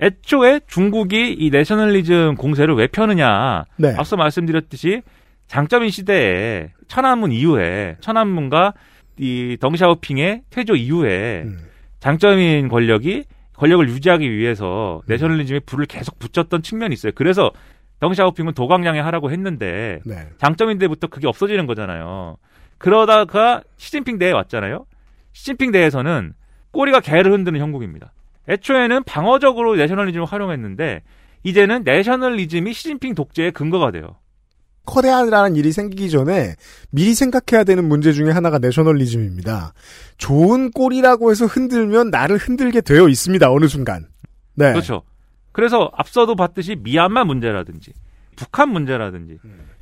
Speaker 3: 애초에 중국이 이 내셔널리즘 공세를 왜 펴느냐.
Speaker 2: 네.
Speaker 3: 앞서 말씀드렸듯이 장점인 시대에 천안문 이후에 천안문과 이 덩샤오핑의 퇴조 이후에
Speaker 2: 음.
Speaker 3: 장점인 권력이 권력을 유지하기 위해서
Speaker 2: 음.
Speaker 3: 내셔널리즘에 불을 계속 붙였던 측면이 있어요. 그래서 덩샤오핑은 도광량에 하라고 했는데
Speaker 2: 네.
Speaker 3: 장점인 데부터 그게 없어지는 거잖아요. 그러다가 시진핑 대에 왔잖아요. 시진핑 대에서는 꼬리가 개를 흔드는 형국입니다. 애초에는 방어적으로 내셔널리즘을 활용했는데 이제는 내셔널리즘이 시진핑 독재의 근거가 돼요.
Speaker 2: 커다라는 일이 생기기 전에 미리 생각해야 되는 문제 중에 하나가 내셔널리즘입니다. 좋은 꼴이라고 해서 흔들면 나를 흔들게 되어 있습니다. 어느 순간. 네.
Speaker 3: 그렇죠. 그래서 앞서도 봤듯이 미얀마 문제라든지 북한 문제라든지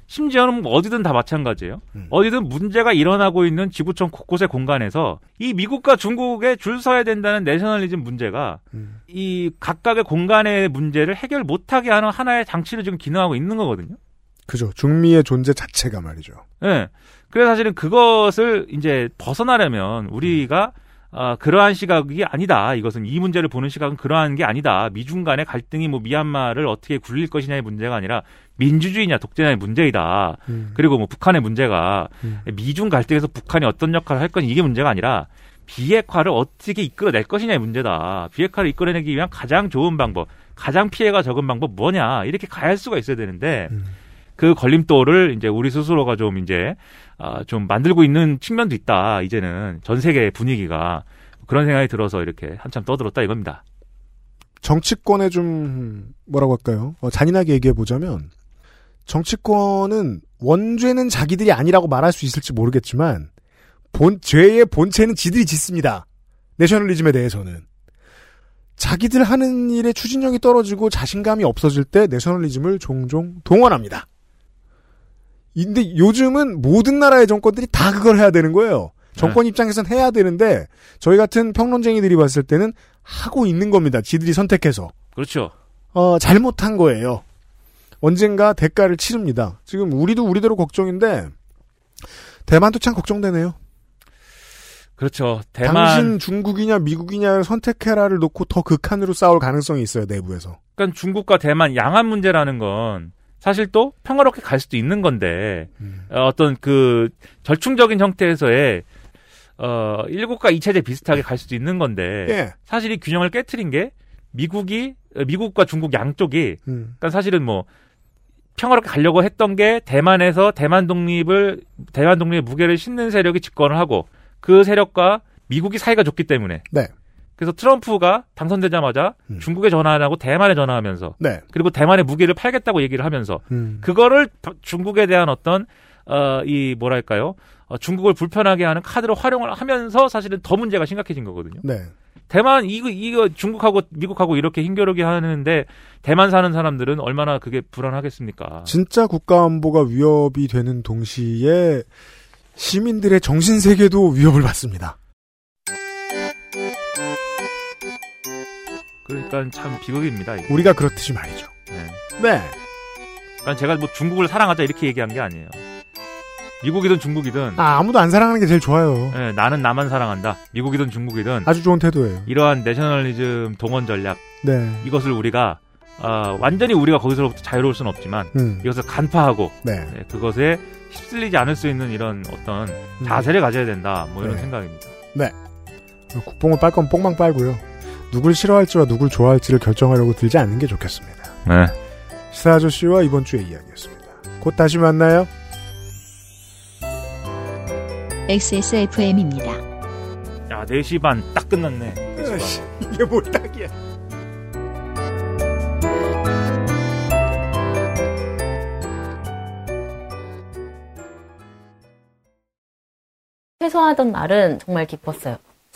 Speaker 3: 심지어는 뭐 어디든 다 마찬가지예요. 어디든 문제가 일어나고 있는 지구촌 곳곳의 공간에서 이 미국과 중국에 줄 서야 된다는 내셔널리즘 문제가 이 각각의 공간의 문제를 해결 못하게 하는 하나의 장치로 지금 기능하고 있는 거거든요.
Speaker 2: 그죠. 중미의 존재 자체가 말이죠.
Speaker 3: 예. 그래서 사실은 그것을 이제 벗어나려면 우리가 아, 그러한 시각이 아니다. 이것은 이 문제를 보는 시각은 그러한 게 아니다. 미중 간의 갈등이 뭐 미얀마를 어떻게 굴릴 것이냐의 문제가 아니라 민주주의냐 독재냐의 문제이다.
Speaker 2: 음.
Speaker 3: 그리고 뭐 북한의 문제가 미중 갈등에서 북한이 어떤 역할을 할 건 이게 문제가 아니라 비핵화를 어떻게 이끌어낼 것이냐의 문제다. 비핵화를 이끌어내기 위한 가장 좋은 방법, 가장 피해가 적은 방법 뭐냐. 이렇게 가야 할 수가 있어야 되는데 그 걸림돌을 이제 우리 스스로가 좀 이제 아, 좀 만들고 있는 측면도 있다. 이제는 전 세계 분위기가 그런 생각이 들어서 이렇게 한참 떠들었다 이겁니다.
Speaker 2: 정치권에 좀 뭐라고 할까요? 어, 잔인하게 얘기해 보자면 정치권은 원죄는 자기들이 아니라고 말할 수 있을지 모르겠지만 본 죄의 본체는 지들이 짓습니다. 내셔널리즘에 대해서는 자기들 하는 일에 추진력이 떨어지고 자신감이 없어질 때 내셔널리즘을 종종 동원합니다. 근데 요즘은 모든 나라의 정권들이 다 그걸 해야 되는 거예요. 정권 입장에선 해야 되는데 저희 같은 평론쟁이들이 봤을 때는 하고 있는 겁니다. 지들이 선택해서.
Speaker 3: 그렇죠.
Speaker 2: 어, 잘못한 거예요. 언젠가 대가를 치릅니다. 지금 우리도 우리대로 걱정인데 대만도 참 걱정되네요.
Speaker 3: 그렇죠. 대만
Speaker 2: 당신 중국이냐 미국이냐를 선택해라를 놓고 더 극한으로 싸울 가능성이 있어요 내부에서.
Speaker 3: 그러니까 중국과 대만 양안 문제라는 건 사실 또 평화롭게 갈 수도 있는 건데
Speaker 2: 음.
Speaker 3: 어, 어떤 그 절충적인 형태에서의 어 일국과 이체제 비슷하게 갈 수도 있는 건데
Speaker 2: 예.
Speaker 3: 사실 이 균형을 깨트린 게 미국이 어, 미국과 중국 양쪽이
Speaker 2: 음.
Speaker 3: 그러니까 사실은 뭐 평화롭게 가려고 했던 게 대만에서 대만 독립을 대만 독립의 무게를 싣는 세력이 집권을 하고 그 세력과 미국이 사이가 좋기 때문에
Speaker 2: 네.
Speaker 3: 그래서 트럼프가 당선되자마자 중국에 전화 안 하고 대만에 전화하면서
Speaker 2: 네.
Speaker 3: 그리고 대만의 무기를 팔겠다고 얘기를 하면서
Speaker 2: 음.
Speaker 3: 그거를 바- 중국에 대한 어떤 어 이 뭐랄까요 어, 중국을 불편하게 하는 카드로 활용을 하면서 사실은 더 문제가 심각해진 거거든요.
Speaker 2: 네.
Speaker 3: 대만 이거 이거 중국하고 미국하고 이렇게 힘겨루게 하는데 대만 사는 사람들은 얼마나 그게 불안하겠습니까?
Speaker 2: 진짜 국가 안보가 위협이 되는 동시에 시민들의 정신 세계도 위협을 받습니다.
Speaker 3: 그러니까 참 비극입니다. 이게.
Speaker 2: 우리가 그렇듯이 말이죠.
Speaker 3: 네.
Speaker 2: 네.
Speaker 3: 그러니까 제가 뭐 중국을 사랑하자 이렇게 얘기한 게 아니에요. 미국이든 중국이든
Speaker 2: 아, 아무도 안 사랑하는 게 제일 좋아요.
Speaker 3: 예, 나는 나만 사랑한다. 미국이든 중국이든
Speaker 2: 아주 좋은 태도예요.
Speaker 3: 이러한 내셔널리즘 동원 전략
Speaker 2: 네.
Speaker 3: 이것을 우리가 어, 완전히 우리가 거기서부터 자유로울 수는 없지만
Speaker 2: 음.
Speaker 3: 이것을 간파하고
Speaker 2: 네.
Speaker 3: 네, 그것에 휩쓸리지 않을 수 있는 이런 어떤 자세를 가져야 된다. 뭐 이런
Speaker 2: 네.
Speaker 3: 생각입니다.
Speaker 2: 네. 국뽕을 빨 건 뽕망 빨고요. 누굴 싫어할지와 누굴 좋아할지를 결정하려고 들지 않는 게 좋겠습니다.
Speaker 3: 네.
Speaker 2: 시사 아저씨와 이번 주의 이야기였습니다. 곧 다시 만나요.
Speaker 1: XSFM입니다.
Speaker 3: 야, 4시 반 딱 끝났네. 4시 반.
Speaker 2: 이게 뭘 딱이야.
Speaker 12: 퇴소하던 날은 정말 기뻤어요.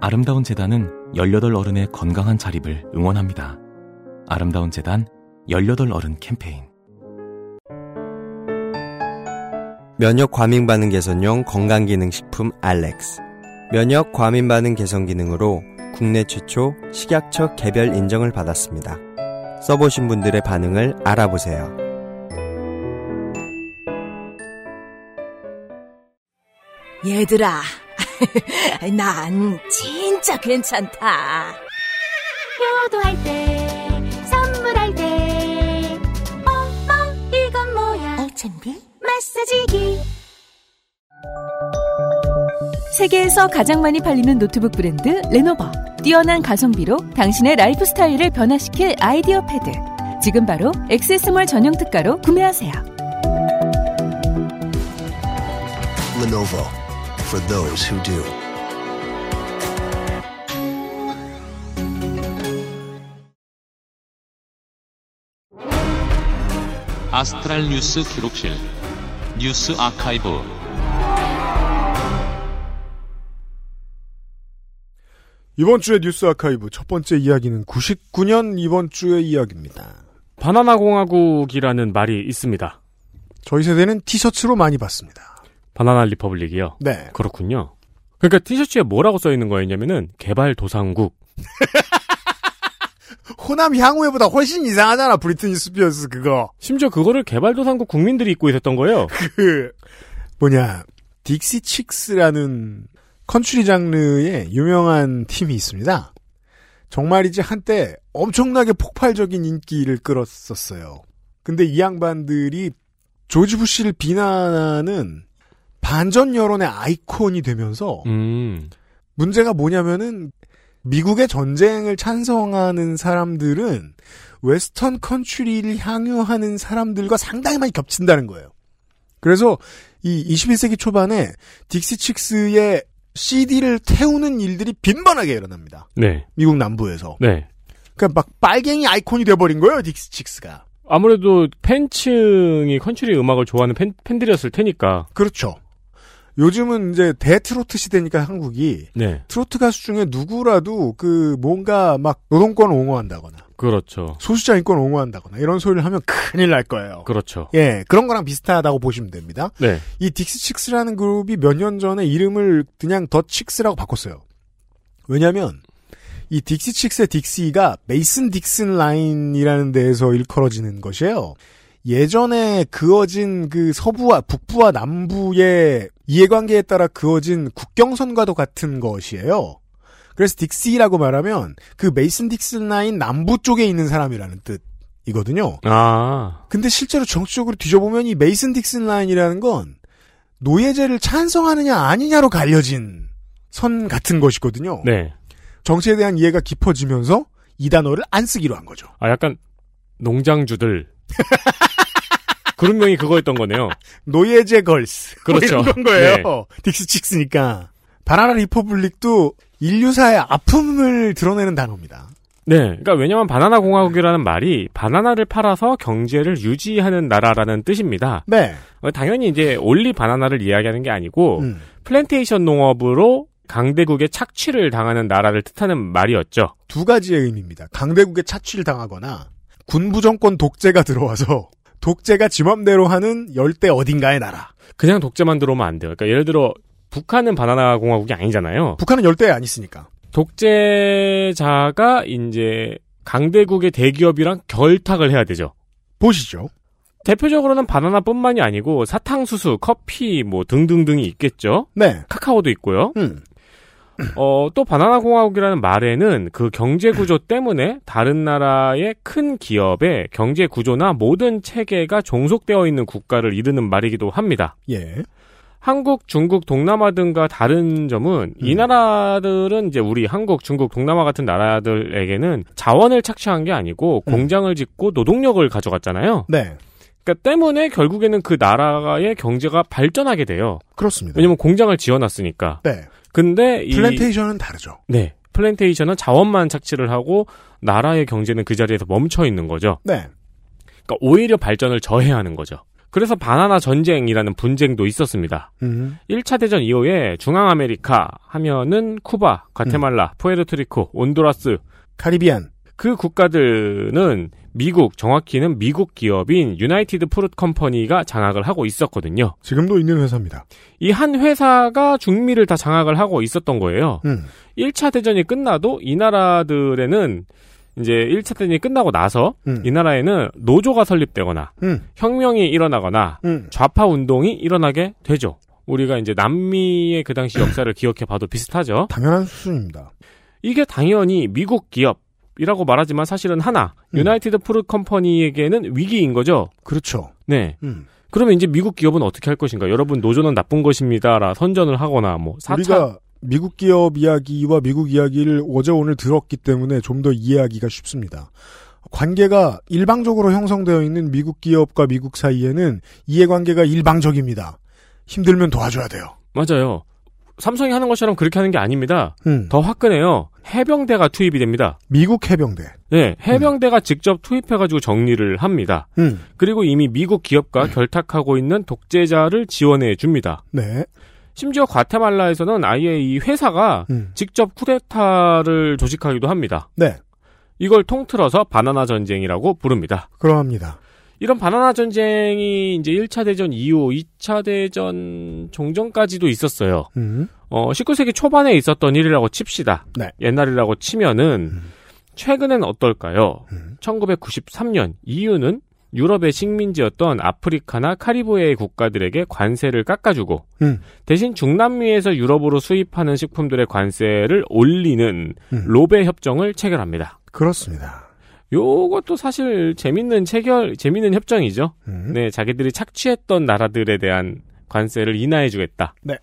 Speaker 6: 아름다운 재단은 18 어른의 건강한 자립을 응원합니다. 아름다운 재단 18 어른 캠페인.
Speaker 13: 면역 과민 반응 개선용 건강 기능 식품 알렉스. 면역 과민 반응 개선 기능으로 국내 최초 식약처 개별 인정을 받았습니다. 써보신 분들의 반응을 알아보세요.
Speaker 14: 얘들아, 난 진짜 괜찮다.
Speaker 5: 효도할 때, 선물할 때, 어, 어, 이건 뭐야?
Speaker 14: 알찬비?
Speaker 5: 마사지기.
Speaker 7: 세계에서 가장 많이 팔리는 노트북 브랜드 레노버. 뛰어난 가성비로 당신의 라이프 스타일을 변화시킬 아이디어 패드. 지금 바로 액세스몰 전용 특가로 구매하세요.
Speaker 8: Lenovo for those who do.
Speaker 11: 아스트랄 뉴스 기록실 뉴스 아카이브
Speaker 2: 이번 주의 뉴스 아카이브 첫 번째 이야기는 99년 이번 주의 이야기입니다.
Speaker 15: 바나나 공화국이라는 말이 있습니다.
Speaker 2: 저희 세대는 티셔츠로 많이 봤습니다.
Speaker 15: 바나나 리퍼블릭이요.
Speaker 2: 네.
Speaker 15: 그렇군요. 그러니까 티셔츠에 뭐라고 써 있는 거였냐면은 개발 도상국.
Speaker 2: 호남 향우회보다 훨씬 이상하잖아 브리트니 스피어스 그거.
Speaker 15: 심지어 그거를 개발도상국 국민들이 입고 있었던 거예요.
Speaker 2: 그 뭐냐 딕시 칙스라는 컨츄리 장르의 유명한 팀이 있습니다. 정말이지 한때 엄청나게 폭발적인 인기를 끌었었어요. 근데 이 양반들이 조지 부시를 비난하는 반전 여론의 아이콘이 되면서
Speaker 15: 음.
Speaker 2: 문제가 뭐냐면은 미국의 전쟁을 찬성하는 사람들은 웨스턴 컨츄리를 향유하는 사람들과 상당히 많이 겹친다는 거예요. 그래서 이 21세기 초반에 Dixie Chicks의 CD를 태우는 일들이 빈번하게 일어납니다.
Speaker 15: 네.
Speaker 2: 미국 남부에서.
Speaker 15: 네.
Speaker 2: 그러니까 막 빨갱이 아이콘이 돼버린 거예요, Dixie Chicks가.
Speaker 15: 아무래도 팬층이 컨츄리 음악을 좋아하는 팬, 팬들이었을 테니까.
Speaker 2: 그렇죠. 요즘은 이제 대트로트 시대니까 한국이
Speaker 15: 네.
Speaker 2: 트로트 가수 중에 누구라도 그 뭔가 막 노동권 옹호한다거나
Speaker 15: 그렇죠.
Speaker 2: 소수자 인권 옹호한다거나 이런 소리를 하면 큰일 날 거예요.
Speaker 15: 그렇죠.
Speaker 2: 예, 그런 거랑 비슷하다고 보시면 됩니다.
Speaker 15: 네.
Speaker 2: 이 Dixie Chicks라는 그룹이 몇 년 전에 이름을 그냥 The Chicks라고 바꿨어요. 왜냐면 이 Dixie Chicks의 Dixie가 Mason-Dixon line이라는 데에서 일컬어지는 것이에요. 예전에 그어진 그 서부와 북부와 남부의 이해관계에 따라 그어진 국경선과도 같은 것이에요. 그래서 Dixie라고 말하면 그 Mason-Dixon line 남부 쪽에 있는 사람이라는 뜻이거든요.
Speaker 15: 아.
Speaker 2: 근데 실제로 정치적으로 뒤져보면 이 Mason-Dixon line이라는 건 노예제를 찬성하느냐 아니냐로 갈려진 선 같은 것이거든요.
Speaker 15: 네.
Speaker 2: 정치에 대한 이해가 깊어지면서 이 단어를 안 쓰기로 한 거죠.
Speaker 15: 아, 약간 농장주들. 그룹명이 그거였던 거네요.
Speaker 2: 노예제 girls.
Speaker 15: 그렇죠.
Speaker 2: 뭐 이런 건 거예요.
Speaker 15: 네.
Speaker 2: Dixie Chicks니까. banana republic도 인류사의 아픔을 드러내는 단어입니다.
Speaker 15: 네. 그러니까 왜냐면 바나나 공화국이라는 말이 바나나를 팔아서 경제를 유지하는 나라라는 뜻입니다.
Speaker 2: 네.
Speaker 15: 어, 당연히 이제 only 바나나를 이야기하는 게 아니고
Speaker 2: 음.
Speaker 15: 플랜테이션 농업으로 강대국의 착취를 당하는 나라를 뜻하는 말이었죠.
Speaker 2: 두 가지의 의미입니다. 강대국의 착취를 당하거나 군부 정권 독재가 들어와서 독재가 지맘대로 하는 열대 어딘가의 나라.
Speaker 15: 그냥 독재만 들어오면 안 돼요. 그러니까 예를 들어 북한은 바나나 공화국이 아니잖아요.
Speaker 2: 북한은 열대에 안 있으니까.
Speaker 15: 독재자가 이제 강대국의 대기업이랑 결탁을 해야 되죠.
Speaker 2: 보시죠.
Speaker 15: 대표적으로는 바나나뿐만이 아니고 사탕수수, 커피 뭐 등등등이 있겠죠.
Speaker 2: 네.
Speaker 15: 카카오도 있고요.
Speaker 2: 음.
Speaker 15: 어, 또 바나나 공화국이라는 말에는 그 경제 구조 때문에 다른 나라의 큰 기업의 경제 구조나 모든 체계가 종속되어 있는 국가를 이르는 말이기도 합니다.
Speaker 2: 예.
Speaker 15: 한국, 중국, 동남아 등과 다른 점은 이 나라들은 이제 우리 한국, 중국, 동남아 같은 나라들에게는 자원을 착취한 게 아니고 공장을 짓고 노동력을 가져갔잖아요.
Speaker 2: 네.
Speaker 15: 그러니까 때문에 결국에는 그 나라의 경제가 발전하게 돼요.
Speaker 2: 그렇습니다.
Speaker 15: 왜냐면 공장을 지어놨으니까.
Speaker 2: 네.
Speaker 15: 근데 이
Speaker 2: 플랜테이션은 다르죠.
Speaker 15: 네. 플랜테이션은 자원만 착취를 하고 나라의 경제는 그 자리에서 멈춰 있는 거죠.
Speaker 2: 네.
Speaker 15: 그러니까 오히려 발전을 저해하는 거죠. 그래서 바나나 전쟁이라는 분쟁도 있었습니다.
Speaker 2: 음.
Speaker 15: 1차 대전 이후에 중앙아메리카 하면은 쿠바, 과테말라, 푸에르토리코, 온두라스,
Speaker 2: Caribbean
Speaker 15: 그 국가들은 미국, 정확히는 미국 기업인 United Fruit Company가 장악을 하고 있었거든요.
Speaker 2: 지금도 있는 회사입니다.
Speaker 15: 이 한 회사가 중미를 다 장악을 하고 있었던 거예요.
Speaker 2: 음.
Speaker 15: 1차 대전이 끝나도 이 나라들에는 이제 1차 대전이 끝나고 나서
Speaker 2: 음.
Speaker 15: 이 나라에는 노조가 설립되거나
Speaker 2: 음.
Speaker 15: 혁명이 일어나거나
Speaker 2: 음.
Speaker 15: 좌파 운동이 일어나게 되죠. 우리가 이제 남미의 그 당시 역사를 기억해 봐도 비슷하죠.
Speaker 2: 당연한 수준입니다.
Speaker 15: 이게 당연히 미국 기업 이라고 말하지만 사실은 하나 United Fruit Company에게는 위기인 거죠.
Speaker 2: 그렇죠.
Speaker 15: 네.
Speaker 2: 음.
Speaker 15: 그러면 이제 미국 기업은 어떻게 할 것인가? 여러분 노조는 나쁜 것입니다라 선전을 하거나 뭐 4차
Speaker 2: 우리가 미국 기업 이야기와 미국 이야기를 어제 오늘 들었기 때문에 좀 더 이해하기가 쉽습니다. 관계가 일방적으로 형성되어 있는 미국 기업과 미국 사이에는 이해관계가 일방적입니다. 힘들면 도와줘야 돼요.
Speaker 15: 맞아요. 삼성이 하는 것처럼 그렇게 하는 게 아닙니다.
Speaker 2: 음.
Speaker 15: 더 화끈해요. 해병대가 투입이 됩니다.
Speaker 2: 미국 해병대.
Speaker 15: 네, 해병대가 직접 투입해가지고 정리를 합니다.
Speaker 2: 음.
Speaker 15: 그리고 이미 미국 기업과 결탁하고 있는 독재자를 지원해 줍니다.
Speaker 2: 네.
Speaker 15: 심지어 과테말라에서는 아예 이 회사가
Speaker 2: 음.
Speaker 15: 직접 쿠데타를 조직하기도 합니다.
Speaker 2: 네.
Speaker 15: 이걸 통틀어서 바나나 전쟁이라고 부릅니다.
Speaker 2: 그러합니다.
Speaker 15: 이런 바나나 전쟁이 이제 1차 대전 이후 2차 대전 종전까지도 있었어요.
Speaker 2: 음.
Speaker 15: 어, 19세기 초반에 있었던 일이라고 칩시다.
Speaker 2: 네.
Speaker 15: 옛날이라고 치면은 최근엔 어떨까요? 1993년 이유는 유럽의 식민지였던 아프리카나 카리브해의 국가들에게 관세를 깎아주고
Speaker 2: 음.
Speaker 15: 대신 중남미에서 유럽으로 수입하는 식품들의 관세를 올리는
Speaker 2: 음.
Speaker 15: 로베 협정을 체결합니다.
Speaker 2: 그렇습니다.
Speaker 15: 요것도 사실 재밌는 체결, 재밌는 협정이죠.
Speaker 2: 음.
Speaker 15: 네, 자기들이 착취했던 나라들에 대한 관세를 인하해주겠다.
Speaker 2: 네.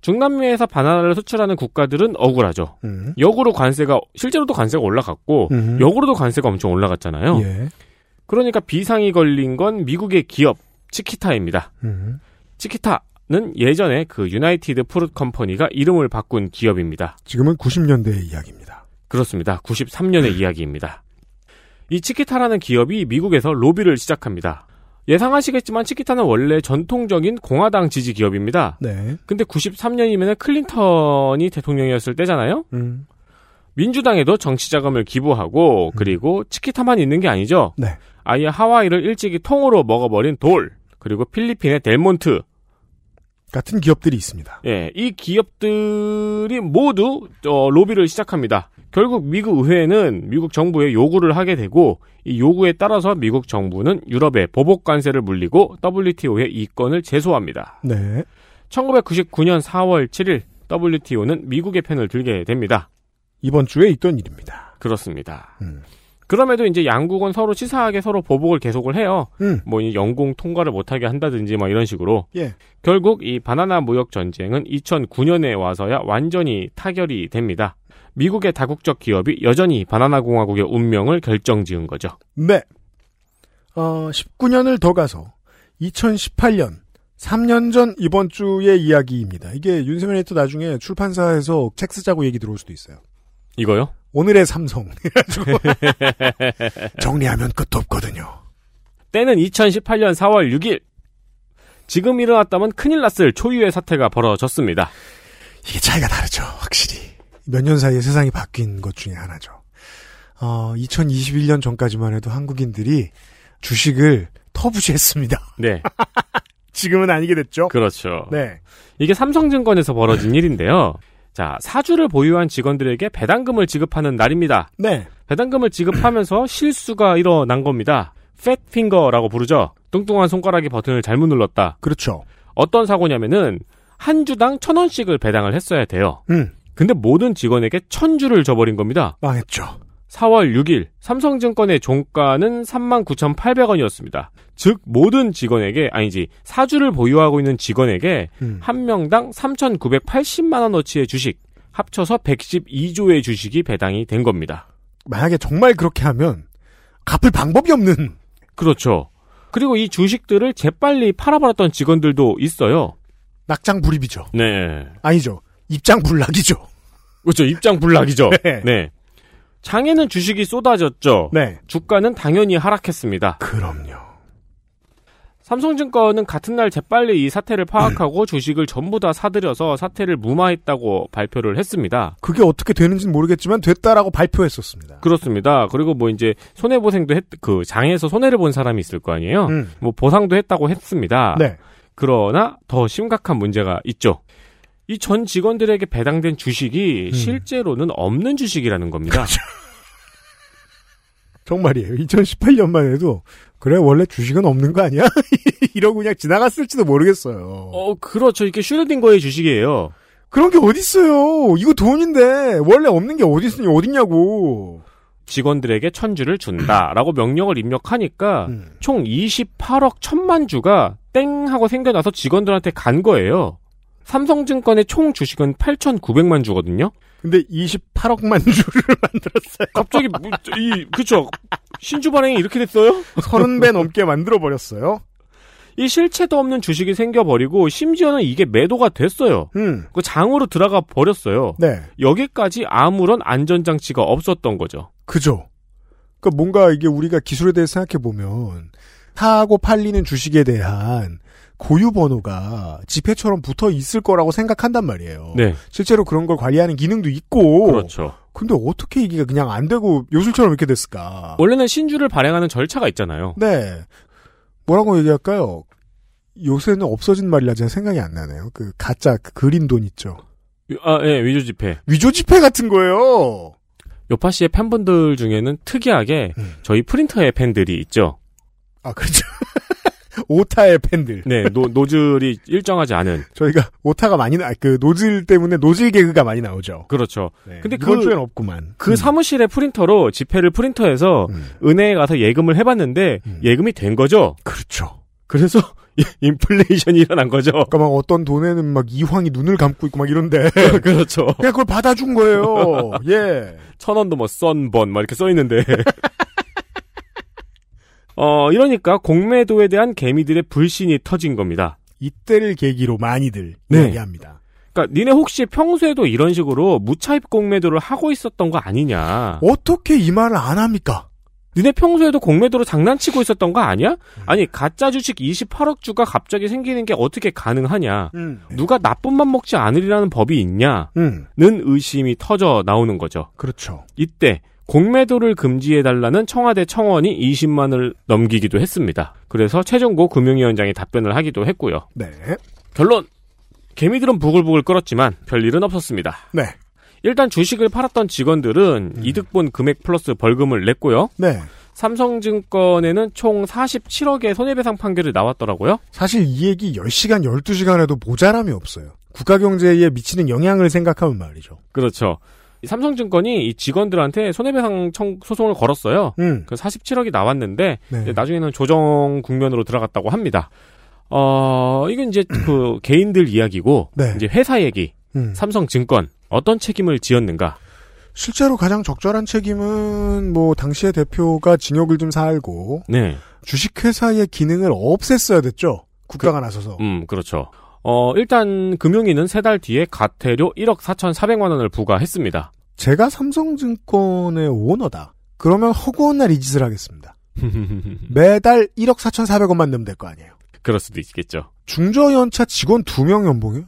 Speaker 15: 중남미에서 바나나를 수출하는 국가들은 억울하죠.
Speaker 2: 음.
Speaker 15: 역으로 관세가 실제로도 관세가 올라갔고
Speaker 2: 음.
Speaker 15: 역으로도 관세가 엄청 올라갔잖아요.
Speaker 2: 예.
Speaker 15: 그러니까 비상이 걸린 건 미국의 기업 Chiquita입니다.
Speaker 2: 음.
Speaker 15: Chiquita는 예전에 그 United Fruit Company가 이름을 바꾼 기업입니다.
Speaker 2: 지금은 90년대의 이야기입니다.
Speaker 15: 그렇습니다. 93년의 이야기입니다. 이 치키타라는 기업이 미국에서 로비를 시작합니다. 예상하시겠지만 치키타는 원래 전통적인 공화당 지지 기업입니다.
Speaker 2: 네.
Speaker 15: 근데 93년이면 클린턴이 대통령이었을 때잖아요.
Speaker 2: 음.
Speaker 15: 민주당에도 정치 자금을 기부하고 그리고 치키타만 있는 게 아니죠.
Speaker 2: 네.
Speaker 15: 아예 하와이를 일찍이 통으로 먹어버린 돌 그리고 필리핀의 델몬트
Speaker 2: 같은 기업들이 있습니다.
Speaker 15: 예, 이 기업들이 모두 어, 로비를 시작합니다. 결국 미국 의회는 미국 정부에 요구를 하게 되고 이 요구에 따라서 미국 정부는 유럽에 보복 관세를 물리고 WTO에 이권을 제소합니다.
Speaker 2: 네.
Speaker 15: 1999년 4월 7일 WTO는 미국의 편을 들게 됩니다.
Speaker 2: 이번 주에 있던 일입니다.
Speaker 15: 그렇습니다.
Speaker 2: 음.
Speaker 15: 그럼에도 이제 양국은 서로 치사하게 서로 보복을 계속을 해요.
Speaker 2: 음.
Speaker 15: 뭐이 영공 통과를 못하게 한다든지 막 이런 식으로.
Speaker 2: 예.
Speaker 15: 결국 이 바나나 무역 전쟁은 2009년에 와서야 완전히 타결이 됩니다. 미국의 다국적 기업이 여전히 바나나 공화국의 운명을 결정지은 거죠.
Speaker 2: 네. 어, 19년을 더 가서 2018년 3년 전 이번 주의 이야기입니다. 이게 윤세민 에디터 나중에 출판사에서 책 쓰자고 얘기 들어올 수도 있어요.
Speaker 15: 이거요?
Speaker 2: 오늘의 삼성. 정리하면 끝도 없거든요.
Speaker 15: 때는 2018년 4월 6일. 지금 일어났다면 큰일 났을 초유의 사태가 벌어졌습니다.
Speaker 2: 이게 차이가 다르죠, 확실히. 몇 년 사이에 세상이 바뀐 것 중에 하나죠. 어, 2021년 전까지만 해도 한국인들이 주식을 터부시했습니다.
Speaker 15: 네.
Speaker 2: 지금은 아니게 됐죠.
Speaker 15: 그렇죠.
Speaker 2: 네.
Speaker 15: 이게 삼성증권에서 벌어진 일인데요. 자, 사주를 보유한 직원들에게 배당금을 지급하는 날입니다.
Speaker 2: 네.
Speaker 15: 배당금을 지급하면서 실수가 일어난 겁니다. 팻핑거라고 부르죠. 뚱뚱한 손가락이 버튼을 잘못 눌렀다.
Speaker 2: 그렇죠.
Speaker 15: 어떤 사고냐면은 한 주당 천 원씩을 배당을 했어야 돼요.
Speaker 2: 음.
Speaker 15: 근데 모든 직원에게 천 주를 줘버린 겁니다.
Speaker 2: 망했죠.
Speaker 15: 4월 6일 삼성증권의 종가는 39,800원이었습니다. 즉 모든 직원에게 아니지 사주를 보유하고 있는 직원에게
Speaker 2: 음.
Speaker 15: 한 명당 3,980만 원어치의 주식 합쳐서 112조의 주식이 배당이 된 겁니다.
Speaker 2: 만약에 정말 그렇게 하면 갚을 방법이 없는
Speaker 15: 그렇죠. 그리고 이 주식들을 재빨리 팔아버렸던 직원들도 있어요.
Speaker 2: 낙장 불입이죠.
Speaker 15: 네.
Speaker 2: 아니죠. 입장 불락이죠.
Speaker 15: 그렇죠. 입장 불락이죠.
Speaker 2: 네.
Speaker 15: 네. 장에는 주식이 쏟아졌죠.
Speaker 2: 네.
Speaker 15: 주가는 당연히 하락했습니다.
Speaker 2: 그럼요.
Speaker 15: 삼성증권은 같은 날 재빨리 이 사태를 파악하고 주식을 전부 다 사들여서 사태를 무마했다고 발표를 했습니다.
Speaker 2: 그게 어떻게 되는지는 모르겠지만 됐다라고 발표했었습니다.
Speaker 15: 그렇습니다. 그리고 뭐 이제 손해보상도 했, 그 장에서 손해를 본 사람이 있을 거 아니에요?
Speaker 2: 음.
Speaker 15: 뭐 보상도 했다고 했습니다.
Speaker 2: 네.
Speaker 15: 그러나 더 심각한 문제가 있죠. 이 전 직원들에게 배당된 주식이
Speaker 2: 음.
Speaker 15: 실제로는 없는 주식이라는 겁니다.
Speaker 2: 정말이에요. 2018년만 해도 그래 원래 주식은 없는 거 아니야? 이러고 그냥 지나갔을지도 모르겠어요.
Speaker 15: 어, 그렇죠. 이게 슈르딩거의 주식이에요.
Speaker 2: 그런 게 어딨어요. 이거 돈인데 원래 없는 게 어딨으니 어딨냐고.
Speaker 15: 직원들에게 천주를 준다라고 명령을 입력하니까
Speaker 2: 음.
Speaker 15: 총 28억 천만 주가 땡 하고 생겨나서 직원들한테 간 거예요. 삼성증권의 총 주식은 8,900만 주거든요.
Speaker 2: 근데 28억만 주를 만들었어요.
Speaker 15: 갑자기 뭐, 이 그쵸 신주 발행이 이렇게 됐어요?
Speaker 2: 30배 넘게 만들어 버렸어요.
Speaker 15: 이 실체도 없는 주식이 생겨버리고 심지어는 이게 매도가 됐어요.
Speaker 2: 음.
Speaker 15: 그 장으로 들어가 버렸어요.
Speaker 2: 네.
Speaker 15: 여기까지 아무런 안전장치가 없었던 거죠.
Speaker 2: 그죠. 그러니까 뭔가 이게 우리가 기술에 대해서 생각해 보면 사고 팔리는 주식에 대한 고유 번호가 지폐처럼 붙어 있을 거라고 생각한단 말이에요.
Speaker 15: 네.
Speaker 2: 실제로 그런 걸 관리하는 기능도 있고.
Speaker 15: 그렇죠.
Speaker 2: 근데 어떻게 이게 그냥 안 되고 요술처럼 이렇게 됐을까?
Speaker 15: 원래는 신주를 발행하는 절차가 있잖아요.
Speaker 2: 네. 뭐라고 얘기할까요? 요새는 없어진 말이라 제가 생각이 안 나네요. 그 가짜 그 그린 돈 있죠.
Speaker 15: 아, 예, 위조 지폐.
Speaker 2: 위조 지폐 같은 거예요.
Speaker 15: 요파 씨의 팬분들 중에는 특이하게
Speaker 2: 음.
Speaker 15: 저희 프린터의 팬들이 있죠.
Speaker 2: 아, 그렇죠. 오타의 팬들.
Speaker 15: 네, 노, 노즐이 일정하지 않은.
Speaker 2: 저희가 오타가 많이 나, 그 노즐 때문에 노즐 개그가 많이 나오죠.
Speaker 15: 그렇죠.
Speaker 2: 네,
Speaker 15: 근데 그,
Speaker 2: 주엔 없구만.
Speaker 15: 그 사무실의 프린터로 지폐를 프린터해서 은행에 가서 예금을 해봤는데 예금이 된 거죠.
Speaker 2: 그렇죠.
Speaker 15: 그래서 인플레이션이 일어난 거죠.
Speaker 2: 그러니까 막 어떤 돈에는 막 이황이 눈을 감고 있고 막 이런데.
Speaker 15: 그렇죠.
Speaker 2: 그냥 그걸 받아준 거예요. 예.
Speaker 15: 천 원도 뭐 썬번 막 이렇게 써 있는데. 어 이러니까 공매도에 대한 개미들의 불신이 터진 겁니다.
Speaker 2: 이때를 계기로 많이들
Speaker 15: 네.
Speaker 2: 이야기합니다.
Speaker 15: 그러니까 니네 혹시 평소에도 이런 식으로 무차입 공매도를 하고 있었던 거 아니냐?
Speaker 2: 어떻게 이 말을 안 합니까?
Speaker 15: 니네 평소에도 공매도로 장난치고 있었던 거 아니야? 아니 가짜 주식 28억 주가 갑자기 생기는 게 어떻게 가능하냐?
Speaker 2: 음.
Speaker 15: 누가 나쁜 맘 먹지 않으리라는 법이 있냐는
Speaker 2: 음.
Speaker 15: 의심이 터져 나오는 거죠.
Speaker 2: 그렇죠.
Speaker 15: 이때 공매도를 금지해달라는 청와대 청원이 20만을 넘기기도 했습니다. 그래서 최종고 금융위원장이 답변을 하기도 했고요.
Speaker 2: 네.
Speaker 15: 결론 개미들은 부글부글 끓었지만 별일은 없었습니다.
Speaker 2: 네.
Speaker 15: 일단 주식을 팔았던 직원들은 이득 본 금액 플러스 벌금을 냈고요.
Speaker 2: 네.
Speaker 15: 삼성증권에는 총 47억의 손해배상 판결이 나왔더라고요.
Speaker 2: 사실 이 얘기 10시간, 12시간 해도 모자람이 없어요. 국가 경제에 미치는 영향을 생각하면 말이죠.
Speaker 15: 그렇죠. 이 삼성증권이 이 직원들한테 손해배상 청, 소송을 걸었어요.
Speaker 2: 음.
Speaker 15: 그 47억이 나왔는데
Speaker 2: 네.
Speaker 15: 나중에는 조정 국면으로 들어갔다고 합니다. 어, 이건 이제 그 개인들 이야기고
Speaker 2: 네.
Speaker 15: 이제 회사 얘기.
Speaker 2: 음.
Speaker 15: 삼성증권 어떤 책임을 지었는가?
Speaker 2: 실제로 가장 적절한 책임은 뭐 당시의 대표가 징역을 좀 살고
Speaker 15: 네.
Speaker 2: 주식회사의 기능을 없앴어야 됐죠. 국가가 나서서.
Speaker 15: 음, 그렇죠. 어, 일단 금융위는 세 달 뒤에 가태료 1억 4,400만 원을 부과했습니다.
Speaker 2: 제가 삼성증권의 오너다. 그러면 허구한 날 이 짓을 하겠습니다. 매달 1억 4,400원만 내면 될 거 아니에요.
Speaker 15: 그럴 수도 있겠죠.
Speaker 2: 중저연차 직원 2명 연봉이요?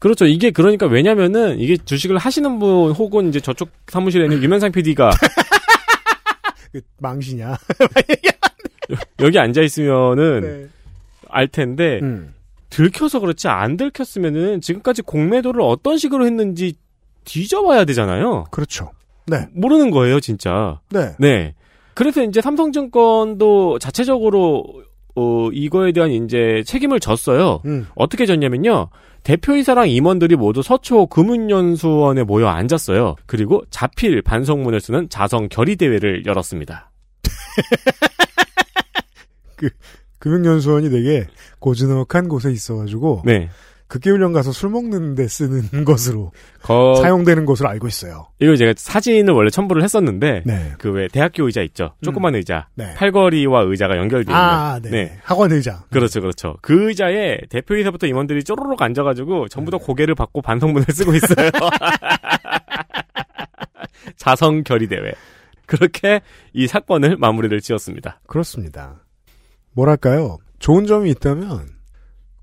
Speaker 15: 그렇죠. 이게 그러니까 왜냐면은 이게 주식을 하시는 분 혹은 이제 저쪽 사무실에 있는 유면상 PD가
Speaker 2: 그 망신이야.
Speaker 15: 여기 앉아 있으면은
Speaker 2: 네.
Speaker 15: 알 텐데
Speaker 2: 음.
Speaker 15: 들켜서 그렇지 안 들켰으면은 지금까지 공매도를 어떤 식으로 했는지 뒤져봐야 되잖아요.
Speaker 2: 그렇죠. 네.
Speaker 15: 모르는 거예요, 진짜.
Speaker 2: 네.
Speaker 15: 네. 그래서 이제 삼성증권도 자체적으로 어, 이거에 대한 이제 책임을 졌어요.
Speaker 2: 음.
Speaker 15: 어떻게 졌냐면요. 대표이사랑 임원들이 모두 서초 금은연수원에 모여 앉았어요. 그리고 자필 반성문을 쓰는 자성 결의 대회를 열었습니다.
Speaker 2: 그 금융연수원이 되게 고즈넉한 곳에 있어가지고
Speaker 15: 네.
Speaker 2: 극기훈련 가서 술 먹는데 쓰는 것으로
Speaker 15: 거...
Speaker 2: 사용되는 것으로 알고 있어요.
Speaker 15: 이거 제가 사진을 원래 첨부를 했었는데
Speaker 2: 네.
Speaker 15: 그왜 대학교 의자 있죠. 조그만 의자.
Speaker 2: 네.
Speaker 15: 팔걸이와 의자가 연결되어 있는.
Speaker 2: 아, 네. 학원 의자.
Speaker 15: 그렇죠, 그렇죠. 그 의자에 대표이사부터 임원들이 쪼르륵 앉아가지고 전부 다 고개를 받고 반성문을 쓰고 있어요. 자성 결의 대회. 그렇게 이 사건을 마무리를 지었습니다.
Speaker 2: 그렇습니다. 뭐랄까요? 좋은 점이 있다면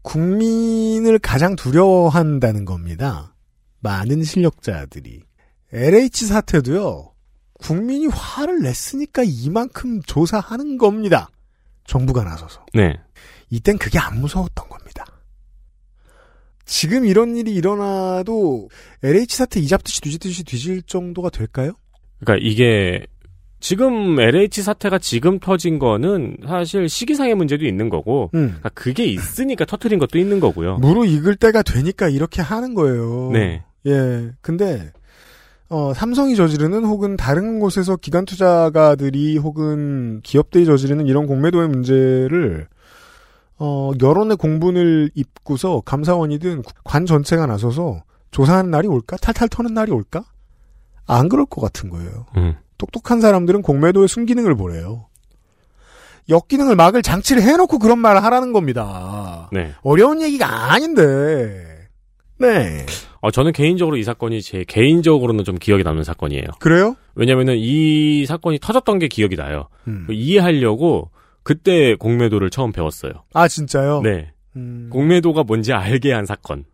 Speaker 2: 국민을 가장 두려워한다는 겁니다. 많은 실력자들이. LH 사태도요. 국민이 화를 냈으니까 이만큼 조사하는 겁니다. 정부가 나서서.
Speaker 15: 네.
Speaker 2: 이땐 그게 안 무서웠던 겁니다. 지금 이런 일이 일어나도 LH 사태 이잡듯이 뒤집듯이 뒤질 정도가 될까요?
Speaker 15: 그러니까 이게 지금 LH 사태가 지금 터진 거는 사실 시기상의 문제도 있는 거고
Speaker 2: 음.
Speaker 15: 그러니까 그게 있으니까 터트린 것도 있는 거고요.
Speaker 2: 무르익을 때가 되니까 이렇게 하는 거예요.
Speaker 15: 네.
Speaker 2: 예. 근데 어, 삼성이 저지르는 혹은 다른 곳에서 기관 투자가들이 혹은 기업들이 저지르는 이런 공매도의 문제를 어, 여론의 공분을 입고서 감사원이든 관 전체가 나서서 조사하는 날이 올까? 탈탈 터는 날이 올까? 안 그럴 것 같은 거예요.
Speaker 15: 음.
Speaker 2: 똑똑한 사람들은 공매도의 순기능을 보래요. 역기능을 막을 장치를 해놓고 그런 말을 하라는 겁니다.
Speaker 15: 네.
Speaker 2: 어려운 얘기가 아닌데. 네.
Speaker 15: 어, 저는 개인적으로 이 사건이 제 개인적으로는 좀 기억에 남는 사건이에요.
Speaker 2: 그래요?
Speaker 15: 왜냐면은 이 사건이 터졌던 게 기억이 나요.
Speaker 2: 음.
Speaker 15: 이해하려고 그때 공매도를 처음 배웠어요.
Speaker 2: 아, 진짜요?
Speaker 15: 네.
Speaker 2: 음.
Speaker 15: 공매도가 뭔지 알게 한 사건.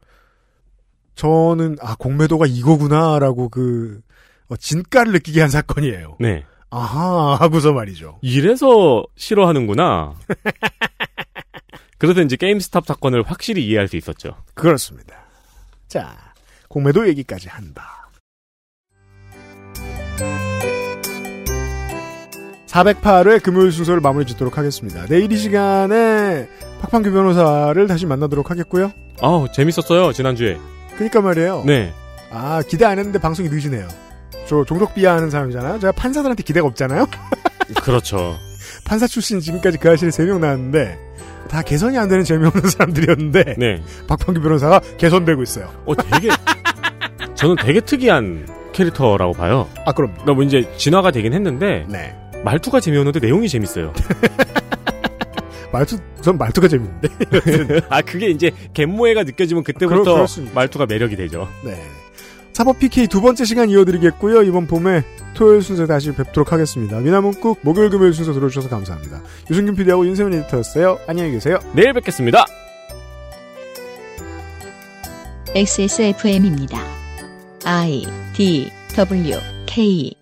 Speaker 2: 저는, 아, 공매도가 이거구나라고 그, 어, 진가를 느끼게 한 사건이에요.
Speaker 15: 네.
Speaker 2: 아하, 하고서 말이죠.
Speaker 15: 이래서 싫어하는구나. 그래서 이제 게임스탑 사건을 확실히 이해할 수 있었죠.
Speaker 2: 그렇습니다. 자, 공매도 얘기까지 한다. 408회 금요일 순서를 마무리 짓도록 하겠습니다. 내일 이 시간에 박판규 변호사를 다시 만나도록 하겠고요.
Speaker 15: 아우, 재밌었어요, 지난주에.
Speaker 2: 그니까 말이에요.
Speaker 15: 네.
Speaker 2: 아, 기대 안 했는데 방송이 늦으네요. 저 종족 비하하는 사람이잖아요. 제가 판사들한테 기대가 없잖아요.
Speaker 15: 그렇죠.
Speaker 2: 판사 출신 지금까지 그 아실에 3명 나왔는데 다 개선이 안 되는 재미없는 사람들이었는데
Speaker 15: 네.
Speaker 2: 박판규 변호사가 개선되고 있어요.
Speaker 15: 어, 되게 저는 되게 특이한 캐릭터라고 봐요.
Speaker 2: 아, 그럼.
Speaker 15: 그러니까 뭐 이제 진화가 되긴 했는데
Speaker 2: 네.
Speaker 15: 말투가 재미없는데 내용이 재밌어요.
Speaker 2: 말투, 전 말투가 재밌는데.
Speaker 15: 아, 그게 이제 갯모애가 느껴지면 그때부터
Speaker 2: 있죠.
Speaker 15: 말투가 매력이 되죠.
Speaker 2: 네. 사법 PK 두 번째 시간 이어드리겠고요. 이번 봄에 토요일 순서 다시 뵙도록 하겠습니다. 미나문국 목요일 금요일 순서 들어주셔서 감사합니다. 유승균 PD하고 윤세민 에디터였어요. 안녕히 계세요.
Speaker 15: 내일 뵙겠습니다.
Speaker 1: XSFM입니다. I D W K